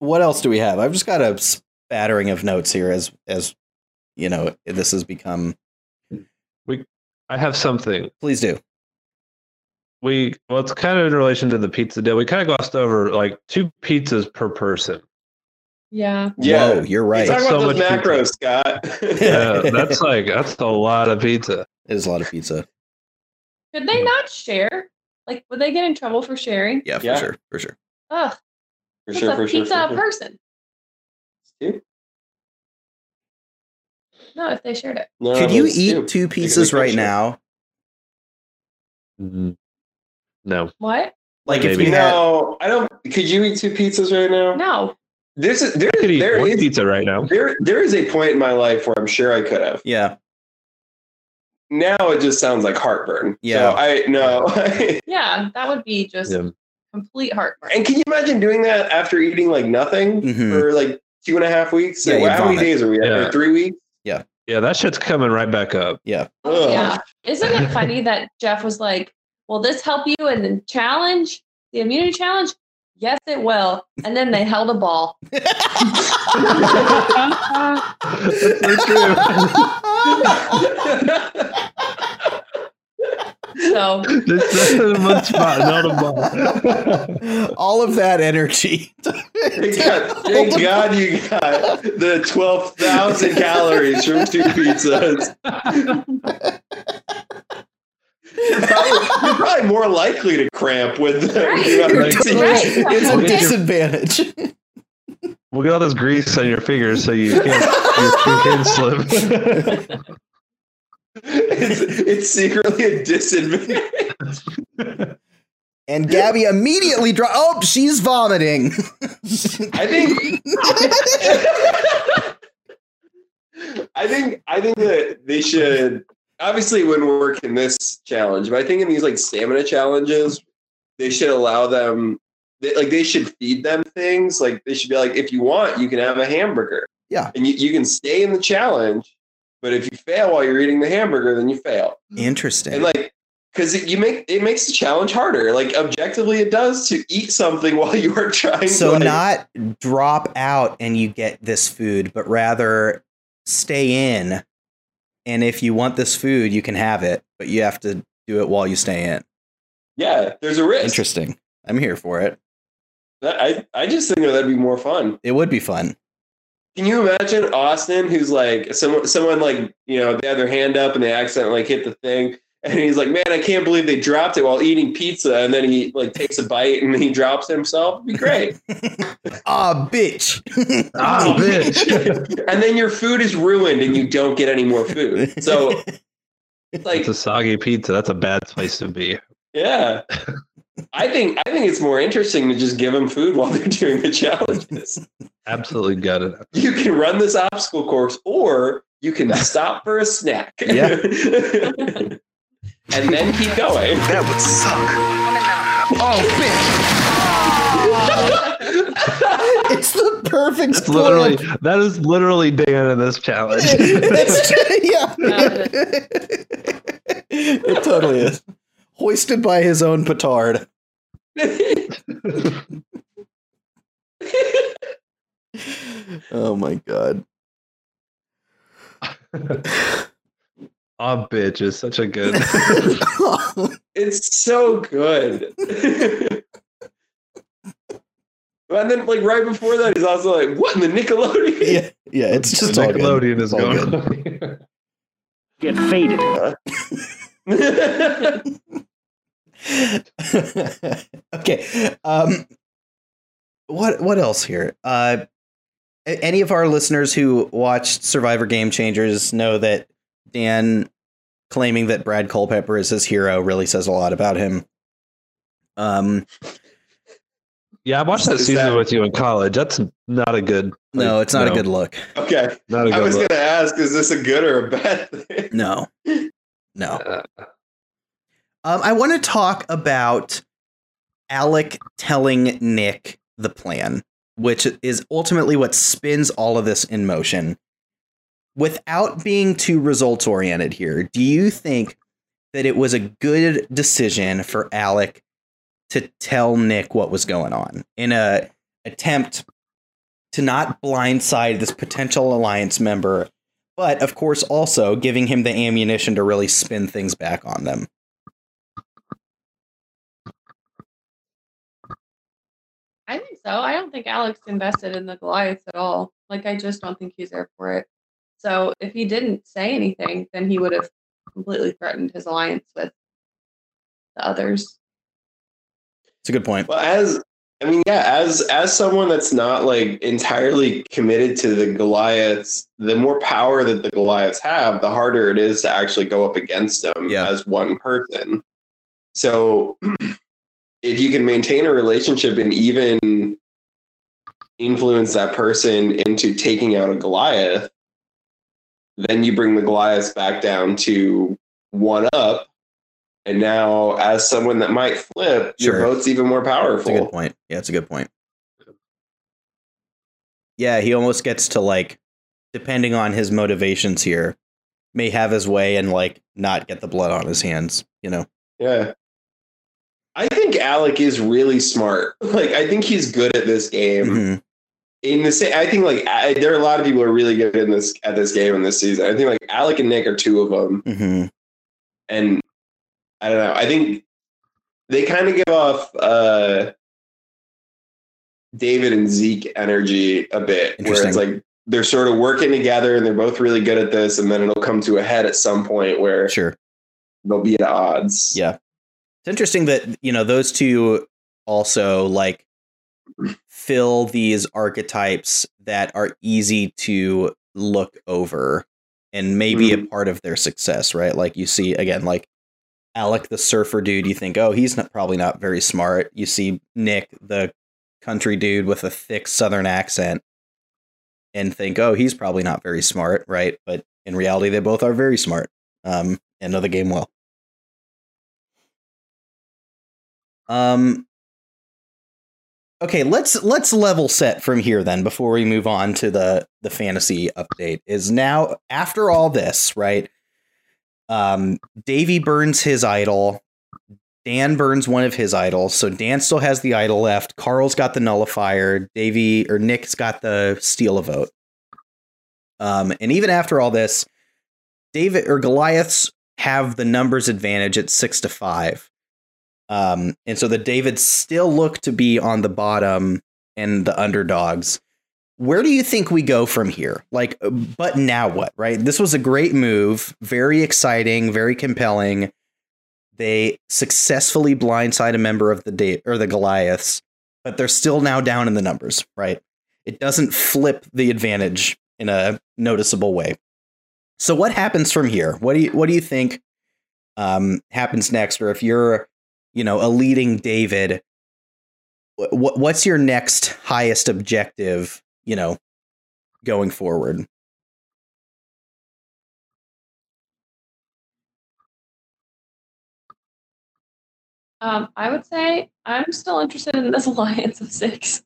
What else do we have? I've just got a spattering of notes here as as you know, this has become we I have something. please do. We well, it's kind of in relation to the pizza deal. We kind of glossed over like two pizzas per person. Yeah. Yeah, Whoa, you're right. Talk It about So those much macros, Scott. Yeah, that's like that's a lot of pizza. is a lot of pizza. Could they not share? Like, would they get in trouble for sharing? Yeah, for Yeah. sure. For sure. Ugh, for that's sure, a for sure. pizza for a sure. person. Two? No, if they shared it. No, Could you eat two. two pieces right share. now? Mhm. No, What? Like if you had No, I don't. Could you eat two pizzas right now? No. There's a, there, I could eat there one is pizza right now. there there is a point in my life where I'm sure I could have. Yeah. Now it just sounds like heartburn. Yeah. So I no. Yeah, that would be just Yeah. complete heartburn. and can you imagine doing that after eating like nothing Mhm. for like two and a half weeks? Yeah, Like, you'd how many days are we? Yeah. Like, three weeks? Yeah, Yeah, that shit's coming right back up. Yeah. Oh, Ugh. yeah. Isn't it funny that Jeff was like, Will this help you in the challenge, the immunity challenge? Yes, it will. And then they held a ball. So This is one spot, not a ball. All of that energy. Thank God, thank God you got the 12,000 calories from two pizzas. You're probably, you're probably more likely to cramp with the Right. you know, You're Right. it's a Look at disadvantage. We'll get all this grease on your fingers so you can't you can't slip. it's, it's secretly a disadvantage. And Gabby immediately dro- Oh, she's vomiting. I think. I think. I think that they should. Obviously, it wouldn't work in this challenge, but I think in these like stamina challenges, they should allow them. They, like they should feed them things. Like they should be like, if you want, you can have a hamburger. Yeah. and you, you can stay in the challenge. But if you fail while you're eating the hamburger, then you fail. Mm-hmm. Interesting. And like, because it, you make it makes the challenge harder. Like objectively, it does to eat something while you are trying. so to, like, not drop out and you get this food, but rather stay in. And if you want this food, you can have it, but you have to do it while you stay in. Yeah, there's a risk. Interesting. I'm here for it. That, I I just think that that'd be more fun. It would be fun. Can you imagine Osten, who's like someone someone like you know they have their hand up and they accidentally like, hit the thing, and he's like, man, I can't believe they dropped it while eating pizza, and then he like takes a bite and he drops himself. It'd be great. Ah, bitch. Ah, bitch. and then your food is ruined and you don't get any more food. So it's like It's a soggy pizza. That's a bad place to be. Yeah. I think I think it's more interesting to just give them food while they're doing the challenges. Absolutely got it. You can run this obstacle course or you can stop for a snack. Yeah. And then keep going. That would suck. Oh, bitch. it's the perfect That's spoil. literally that is literally Dan in this challenge. It's yeah. Yeah. it totally is. Hoisted by his own petard. Oh my god. Oh, bitch is such a good. it's so good. and then like right before that he's also like, what in the Nickelodeon? yeah, yeah, it's just all good. Nickelodeon is All going. good. Get faded. okay. Um, what what else here? Uh, any of our listeners who watched Survivor Game Changers know that Dan claiming that Brad Culpepper is his hero really says a lot about him. Um, Yeah, I watched that season that- with you in college. That's not a good. no, it's not a good look. Okay. Not a I good I was gonna ask, is this a good or a bad thing? No, no. Uh, Um, I want to talk about Alec telling Nick the plan, which is ultimately what spins all of this in motion. Without being too results oriented here, do you think that it was a good decision for Alec to tell Nick what was going on in a attempt to not blindside this potential alliance member, but of course also giving him the ammunition to really spin things back on them? I think so. I don't think Alec's invested in the Goliaths at all. Like, I just don't think he's there for it. So, if he didn't say anything, then he would have completely threatened his alliance with the others. It's a good point. Well, as I mean, yeah, as as someone that's not like entirely committed to the Goliaths, the more power that the Goliaths have, the harder it is to actually go up against them Yeah. as one person. So, if you can maintain a relationship and even influence that person into taking out a Goliath, then you bring the Goliath back down to one up. And now, as someone that might flip, Sure. your vote's even more It's a powerful. good point. Yeah, it's a good point. Yeah, he almost gets to like, depending on his motivations here, may have his way and like not get the blood on his hands. You know. Yeah. I think Alec is really smart. Like, I think he's good at this game. Mhm. In the same, I think like I, there are a lot of people who are really good in this at this game in this season. I think like Alec and Nick are two of them, Mhm. and I don't know. I think they kind of give off uh, David and Zeke energy a bit, where it's like they're sort of working together and they're both really good at this, and then it'll come to a head at some point where Sure. they'll be at odds. Yeah. It's interesting that you know those two also like fill these archetypes that are easy to look over and maybe a part of their success, right? Like you see again, like Alec the surfer dude, you think, oh, he's not probably not very smart. You see Nick the country dude with a thick southern accent and think, oh, he's probably not very smart, right? But in reality, they both are very smart um, and know the game well. Um Okay, let's let's level set from here then before we move on to the the fantasy update. Is now after all this, right? Um Davie burns his idol. Dan burns one of his idols. So Dan still has the idol left. Carl's got the nullifier. Davie or Nick's got the steal a vote. Um and even after all this, David or Goliaths have the numbers advantage at 6 to 5. Um, and so the Davids still look to be on the bottom and the underdogs. Where do you think we go from here? Like, uh, but now what, right? This was a great move, very exciting, very compelling. They successfully blindside a member of the date or the Goliaths, but they're still now down in the numbers, right? It doesn't flip the advantage in a noticeable way. So what happens from here? What do you what do you think um, happens next? Or if you're you know, a leading David, what what's your next highest objective, you know, going forward? Um, I would say I'm still interested in this alliance of six.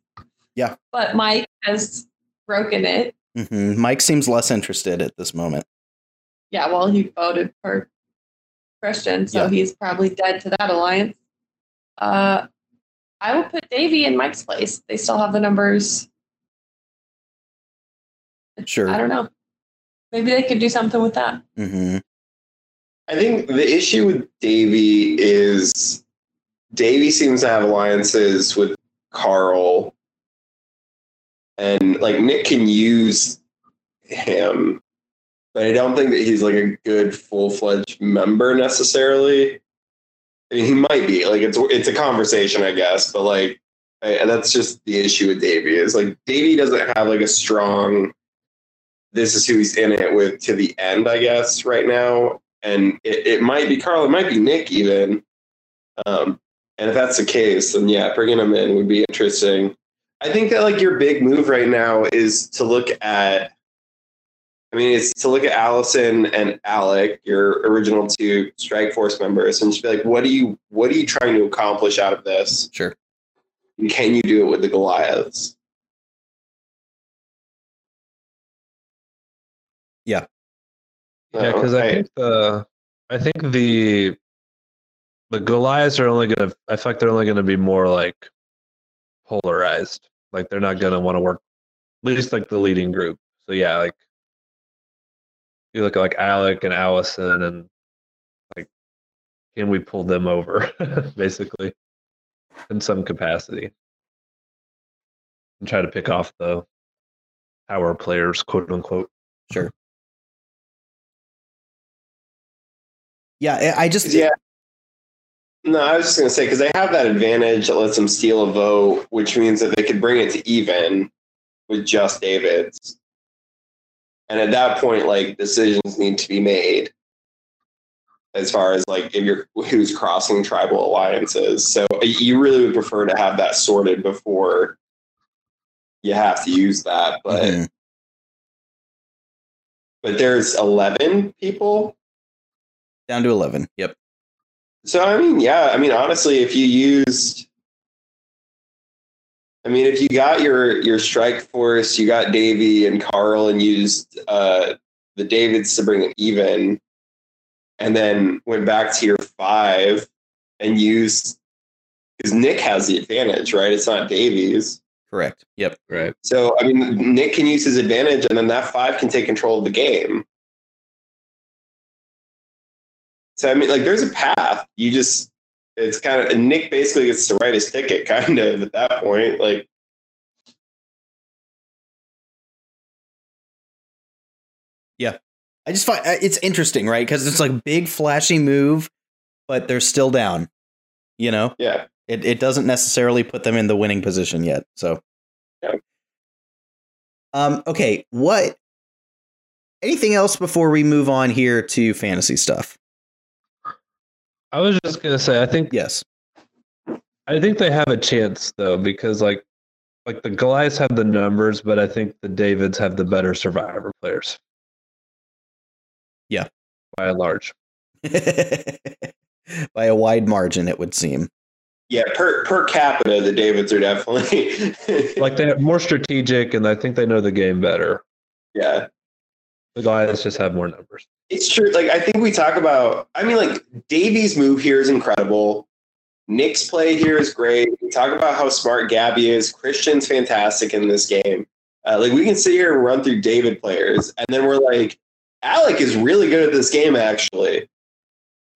Yeah. But Mike has broken it. hmm Mike seems less interested at this moment. Yeah, well, he voted for Christian, so Yeah. he's probably dead to that alliance. Uh, I would put Davie in Mike's place. They still have the numbers. Sure. I don't know. Maybe they could do something with that. hmm I think the issue with Davie is Davie seems to have alliances with Carl, and like Nick can use him, but I don't think that he's like a good full fledged member necessarily. I mean, he might be like it's it's a conversation, I guess, but like I, that's just the issue with Davie is like Davie doesn't have like a strong. This is who he's in it with to the end, I guess, right now, and it, it might be Carl, it might be Nick even. Um, and if that's the case, then yeah, bringing him in would be interesting. I think that like your big move right now is to look at. I mean, it's to look at Alison and Alec, your original two Strike Force members, and just be like, what do you what are you trying to accomplish out of this? Sure. And can you do it with the Goliaths? Yeah. Yeah, because I oh, think the I think the the Goliaths are only gonna I feel like they're only gonna be more like polarized. Like they're not gonna want to work at least like the leading group. So yeah, like you look at like Alec and Alison and like can we pull them over basically in some capacity and try to pick off the power players quote unquote Sure. Yeah, I I just yeah. No, I was just gonna say because they have that advantage that lets them steal a vote, which means that they could bring it to even with just David's. And at that point, like decisions need to be made as far as like if you're who's crossing tribal alliances. So you really would prefer to have that sorted before you have to use that. But Mhm. but there's eleven people down to eleven. Yep. So I mean, yeah, I mean, honestly, if you used, I mean, if you got your your strike force, you got Davie and Carl, and used uh, the Davids to bring it even, and then went back to your five and used because Nick has the advantage, right? It's not Davie's. Correct. Yep. right So I mean, Nick can use his advantage, and then that five can take control of the game. So I mean, like, there's a path. You just, it's kind of Nick basically gets to write his ticket, kind of at that point. Like, yeah, I just find it's interesting, right? Because it's like big flashy move, but they're still down. You know, yeah, it it doesn't necessarily put them in the winning position yet. So, Yeah. um, okay, what? Anything else before we move on here to fantasy stuff? I was just gonna say i think Yes. I think they have a chance though because like like the Goliaths have the numbers, but I think the Davids have the better survivor players. Yeah. By and large. By a wide margin, it would seem. yeah. Per per capita, the Davids are definitely Like they're more strategic and I think they know the game better. yeah. The Goliaths just have more numbers. It's true. Like I think we talk about. I mean, like Davie's move here is incredible. Nick's play here is great. We talk about how smart Gabby is. Christian's fantastic in this game. Uh, like we can sit here and run through David players, and then we're like, Alec is really good at this game actually,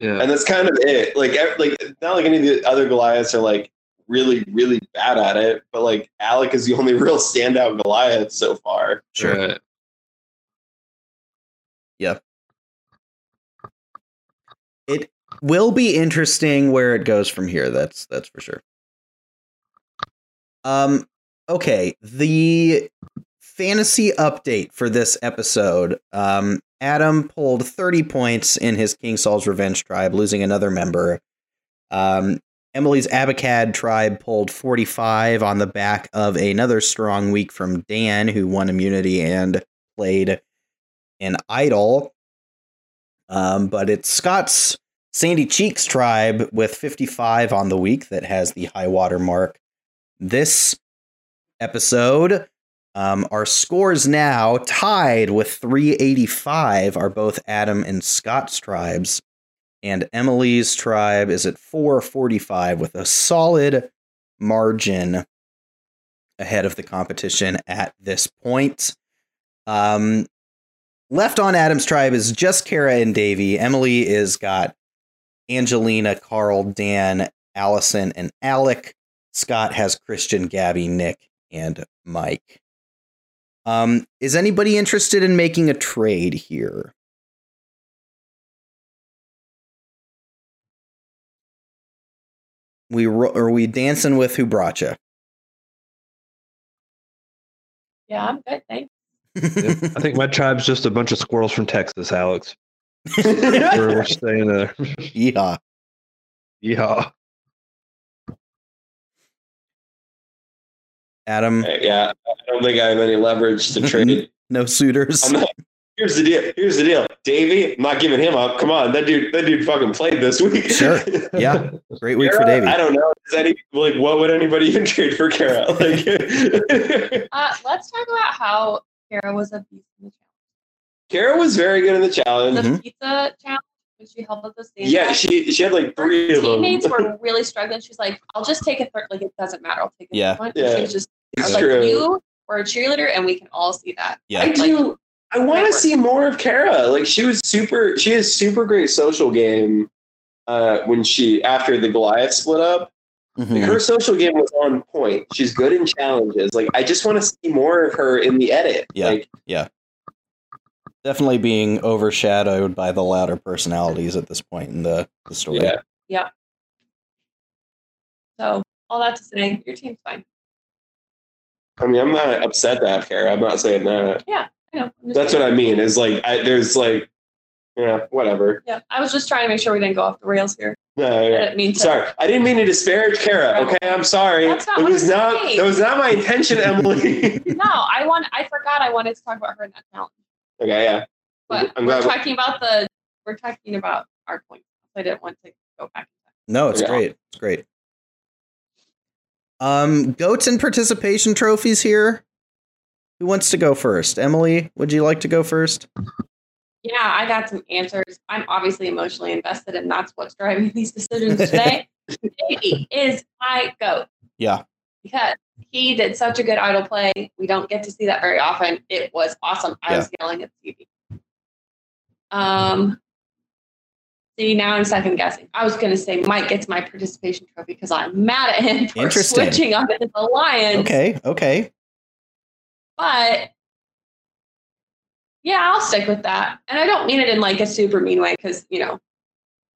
Yeah. and that's kind of it. Like, ev- like not like any of the other Goliaths are like really, really bad at it, but like Alec is the only real standout Goliath so far. Sure. Right. It will be interesting where it goes from here. That's that's for sure. Um. Okay. The fantasy update for this episode. Um. Adam pulled 30 points in his King Saul's Revenge tribe, losing another member. Um, Emily's Abacad tribe pulled 45 on the back of another strong week from Dan, who won immunity and played an idol. Um, but it's Scott's Sandy Cheeks tribe with 55 on the week that has the high water mark. This episode, um, our scores now tied with 385 are both Adam and Scott's tribes. And Emily's tribe is at 445 with a solid margin ahead of the competition at this point. Um, left on Adam's tribe is just Kara and Davie. Emily is got Angelina, Carl, Dan, Alison, and Alec. Scott has Christian, Gabby, Nick, and Mike. Um, is anybody interested in making a trade here? We ro- are we dancing with who brought you? Yeah, I'm good. Thanks. I think my tribe's just a bunch of squirrels from Texas, Alex. We're, we're staying there. yeah. Yeah. Adam, Yeah, I don't think I have any leverage to trade. no suitors. I'm not, here's the deal. Here's the deal. Davie, I'm not giving him up. Come on, that dude. That dude fucking played this week. Sure. Yeah. Great week for Kara, Davie. I don't know. Is any like what would anybody even trade for Kara? Like, Uh, let's talk about how Kara was a beast in the challenge. Kara was very good in the challenge. challenge. The pizza challenge when she helped with the stand. Yeah, she she had like her three of them. teammates were really struggling. She's like, "I'll just take a third. Like it doesn't matter. I'll take a Yeah. third one." Yeah. She was just It's was like, true. "You were a cheerleader, and we can all see that." Yeah. I do. I want to see more of Kara. Like she was super. She has super great social game. Uh, when she after the Goliath split up, Mhm. her social game was on point. She's good in challenges. Like I just want to see more of her in the edit. Yeah. Like Definitely being overshadowed by the louder personalities at this point in the, the story. yeah. Yeah. So all that to say, your team's fine. I mean, I'm not upset to have Kara. I'm not saying that. Yeah, I know. That's what I mean. Is like I, there's like, yeah, whatever. Yeah, I was just trying to make sure we didn't go off the rails here. No, I didn't mean to. Sorry, I didn't mean to disparage Kara. Okay, I'm sorry. That's not it was not. saying. That was not my intention, Emily. No, I want. I forgot. I wanted to talk about her in that challenge, okay, yeah. but I'm we're glad- talking about the. We're talking about our point. I didn't want to go back. No, it's Yeah. great. It's great. Um, goats and participation trophies here. Who wants to go first? Emily, would you like to go first? Yeah, I got some answers. I'm obviously emotionally invested, and that's what's driving these decisions today. Davie is my goat. Yeah. Because he did such a good idol play. We don't get to see that very often. It was awesome. I was yelling at the TV. Um, see, now I'm second guessing. I was going to say Mike gets my participation trophy because I'm mad at him for switching up his alliance. Okay, okay. But yeah, I'll stick with that. And I don't mean it in like a super mean way because, you know,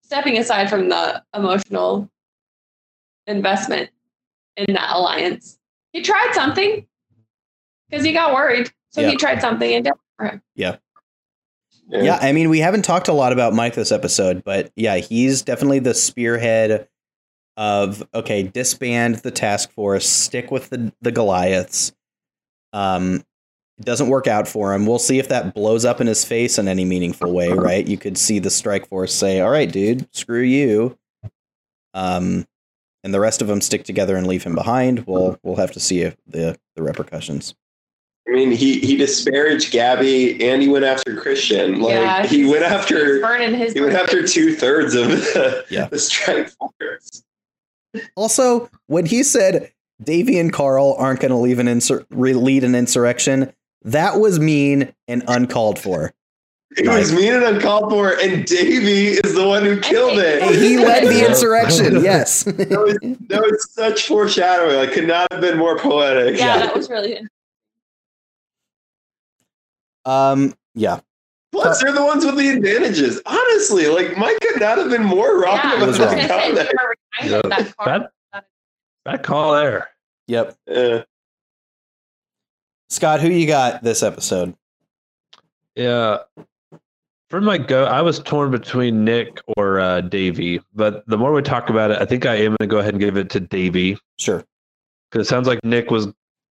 stepping aside from the emotional investment in that alliance, he tried something because he got worried. So Yeah. he tried something and did it for. Yeah, I mean, we haven't talked a lot about Mike this episode, but yeah, he's definitely the spearhead of okay, disband the task force, stick with the the Goliaths. Um, it doesn't work out for him. We'll see if that blows up in his face in any meaningful way, right? You could see the strike force say, "All right, dude, screw you," um, and the rest of them stick together and leave him behind. We'll we'll have to see if the the repercussions. I mean, he he disparaged Gabby and he went after Christian. Like Yeah, he went after He's burning his he went after two thirds of the, Yeah. the strike force. Also, when he said Davie and Carl aren't going to leave an insur- lead an insurrection, that was mean and uncalled for. It was mean and uncalled for, and Davie is the one who killed it. He led the insurrection. Yes. That was, that was such foreshadowing. Like, could not have been more poetic. Yeah, that was really um. Yeah. Plus, they're the ones with the advantages. Honestly, like Mike could not have been more wrong Yeah, I about was was wrong. gonna that say, comment. we were that Carl- Bad, bad call there. Yep. Yeah. Scott, who you got this episode? Yeah. For my go, I was torn between Nick or uh, Davie, but the more we talk about it, I think I am going to go ahead and give it to Davie Sure. because it sounds like Nick was.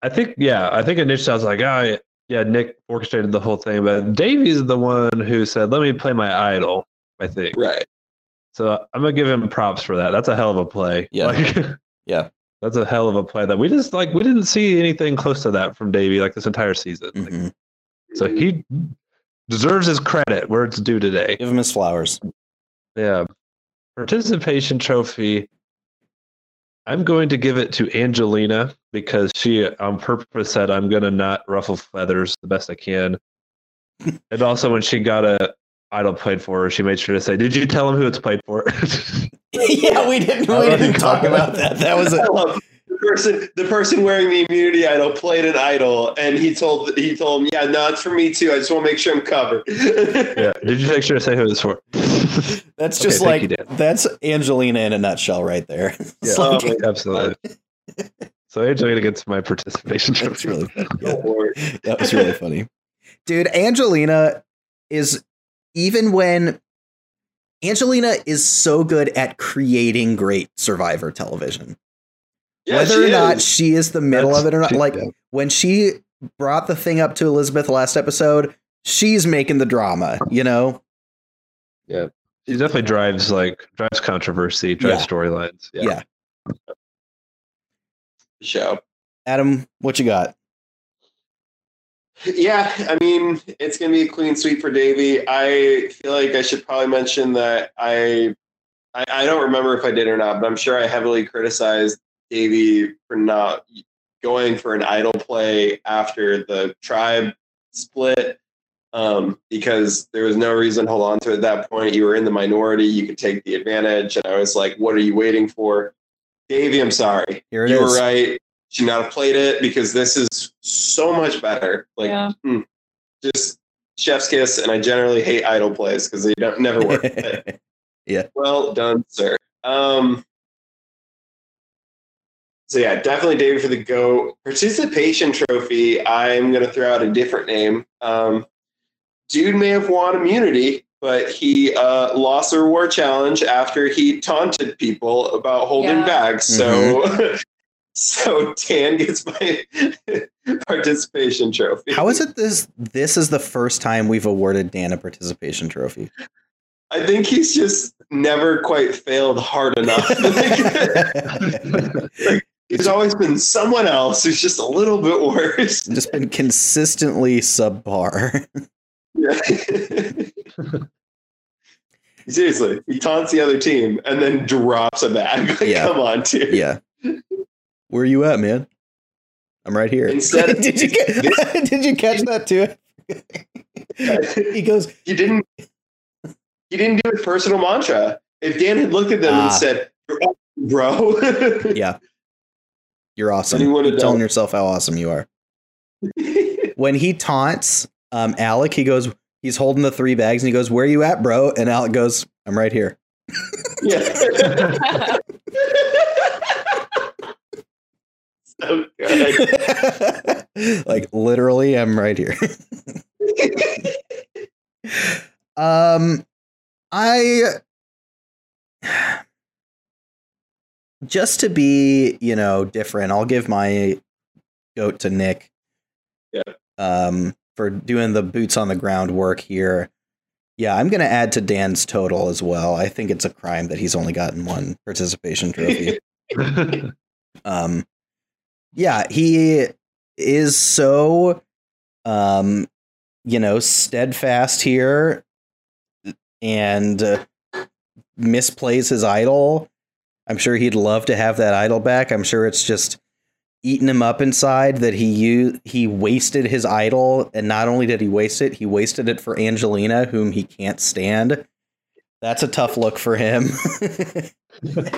I think, yeah, I think it initially sounds like, oh, yeah, Nick orchestrated the whole thing, but Davie's the one who said, "Let me play my idol." I think. Right. So I'm gonna give him props for that. That's a hell of a play. Yeah. Like, Yeah. That's a hell of a play that we just like we didn't see anything close to that from Davie like this entire season. Like, Mhm. so he deserves his credit where it's due today. Give him his flowers. Yeah. Participation trophy. I'm going to give it to Angelina because she on purpose said I'm gonna not ruffle feathers the best I can. and also when she got a idol played for her, she made sure to say, Did you tell him who it's played for? yeah, we didn't. We didn't talk about that. That was I a love person the person wearing the immunity idol played an idol and he told he told him, Yeah, no, it's for me too. I just want to make sure I'm covered. Yeah. Did you make sure to say who it was for? That's just thank like you, that's Angelina in a nutshell right there. Yeah. like- Oh, Absolutely. So Angelina gets my participation that's trophy. really. Yeah, that was really funny. Dude, Angelina is even when Angelina is so good at creating great survivor television. Yeah, Whether or she not is. she is the middle That's- of it or not, like yeah. when she brought the thing up to Elizabeth last episode, she's making the drama, you know? Yeah. She definitely drives like drives controversy, drives storylines. Yeah. yeah. show. Adam, what you got? Yeah, I mean, it's gonna be a clean sweep for Davie. I feel like I should probably mention that I, I, I don't remember if I did or not, but I'm sure I heavily criticized Davie for not going for an idol play after the tribe split, um, because there was no reason to hold on to it at that point. You were in the minority; you could take the advantage, and I was like, "What are you waiting for?" Davie, I'm sorry. You is. were right. Should not have played it because this is so much better. Like Yeah. hmm, just chef's kiss, and I generally hate idol plays because they don't never work. yeah. well done, sir. Um, so yeah, definitely David for the go participation trophy. I'm gonna throw out a different name. Um, dude may have won immunity, but he uh, lost the reward challenge after he taunted people about holding Yeah. bags. So, so Dan gets my participation trophy. How is it this this is the first time we've awarded Dan a participation trophy? I think he's just never quite failed hard enough. He's always been someone else who's just a little bit worse. Just been consistently subpar. Yeah. Seriously, he taunts the other team and then drops a bag. Like, Yeah. come on, dude. yeah. Where are you at, man? I'm right here. Instead of- did you get, did you catch that too? he goes, You didn't. He didn't do his personal mantra. If Dan had looked at them Ah. and said, awesome, "Bro," "Yeah, you're awesome." Then he would've Keep telling yourself how awesome you are. When he taunts um, Alec, he goes, he's holding the three bags, and he goes, "Where are you at, bro?" And Alec goes, "I'm right here." yeah. So good. like literally, I'm right here. um, I just to be, you know, different. I'll give my goat to Nick. Yeah. Um, for doing the boots on the ground work here. Yeah, I'm going to add to Dan's total as well. I think it's a crime that he's only gotten one participation trophy. um yeah he is so um you know steadfast here and uh, misplays his idol. I'm sure he'd love to have that idol back. I'm sure it's just eating him up inside that he used he wasted his idol and not only did he waste it he wasted it for angelina whom he can't stand. That's a tough look for him.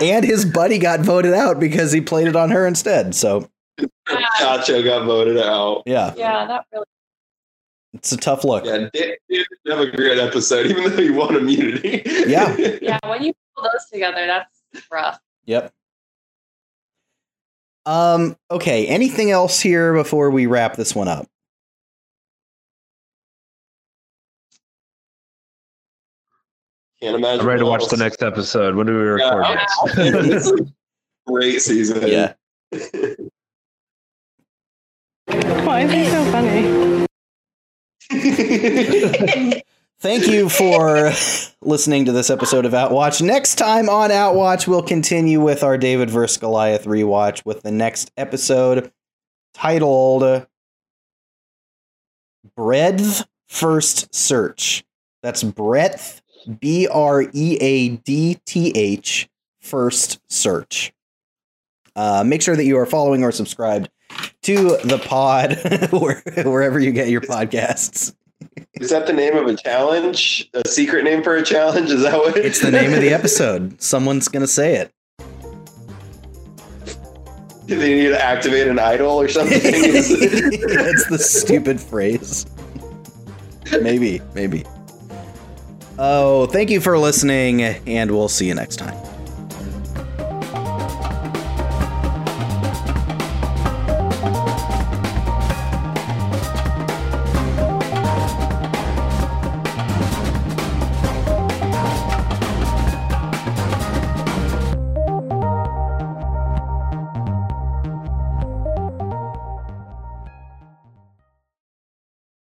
And his buddy got voted out because he played it on her instead. So Chacho got voted out. yeah, yeah, that really. it's a tough look. Yeah, Dan Dan didn't have a great episode, even though he won immunity. Yeah. Yeah, when you pull those together, that's rough. Yep. Um. Okay. Anything else here before we wrap this one up? Can't imagine. I'm ready to what watch the next episode. When do we record Yeah. this? This is a great season. Yeah. He so funny? Thank you for listening to this episode of Outwatch. Next time on Outwatch, we'll continue with our David vs. Goliath rewatch with the next episode titled Breadth First Search. That's breadth, B R E A D T H, first search. Uh, make sure that you are following or subscribed to the pod wherever you get your podcasts. Is that the name of a challenge? A secret name for a challenge? Is that what? It's the name of the episode. Someone's going to say it. Do they need to activate an idol or something. That's the stupid phrase. Maybe, maybe. Oh, thank you for listening, and we'll see you next time.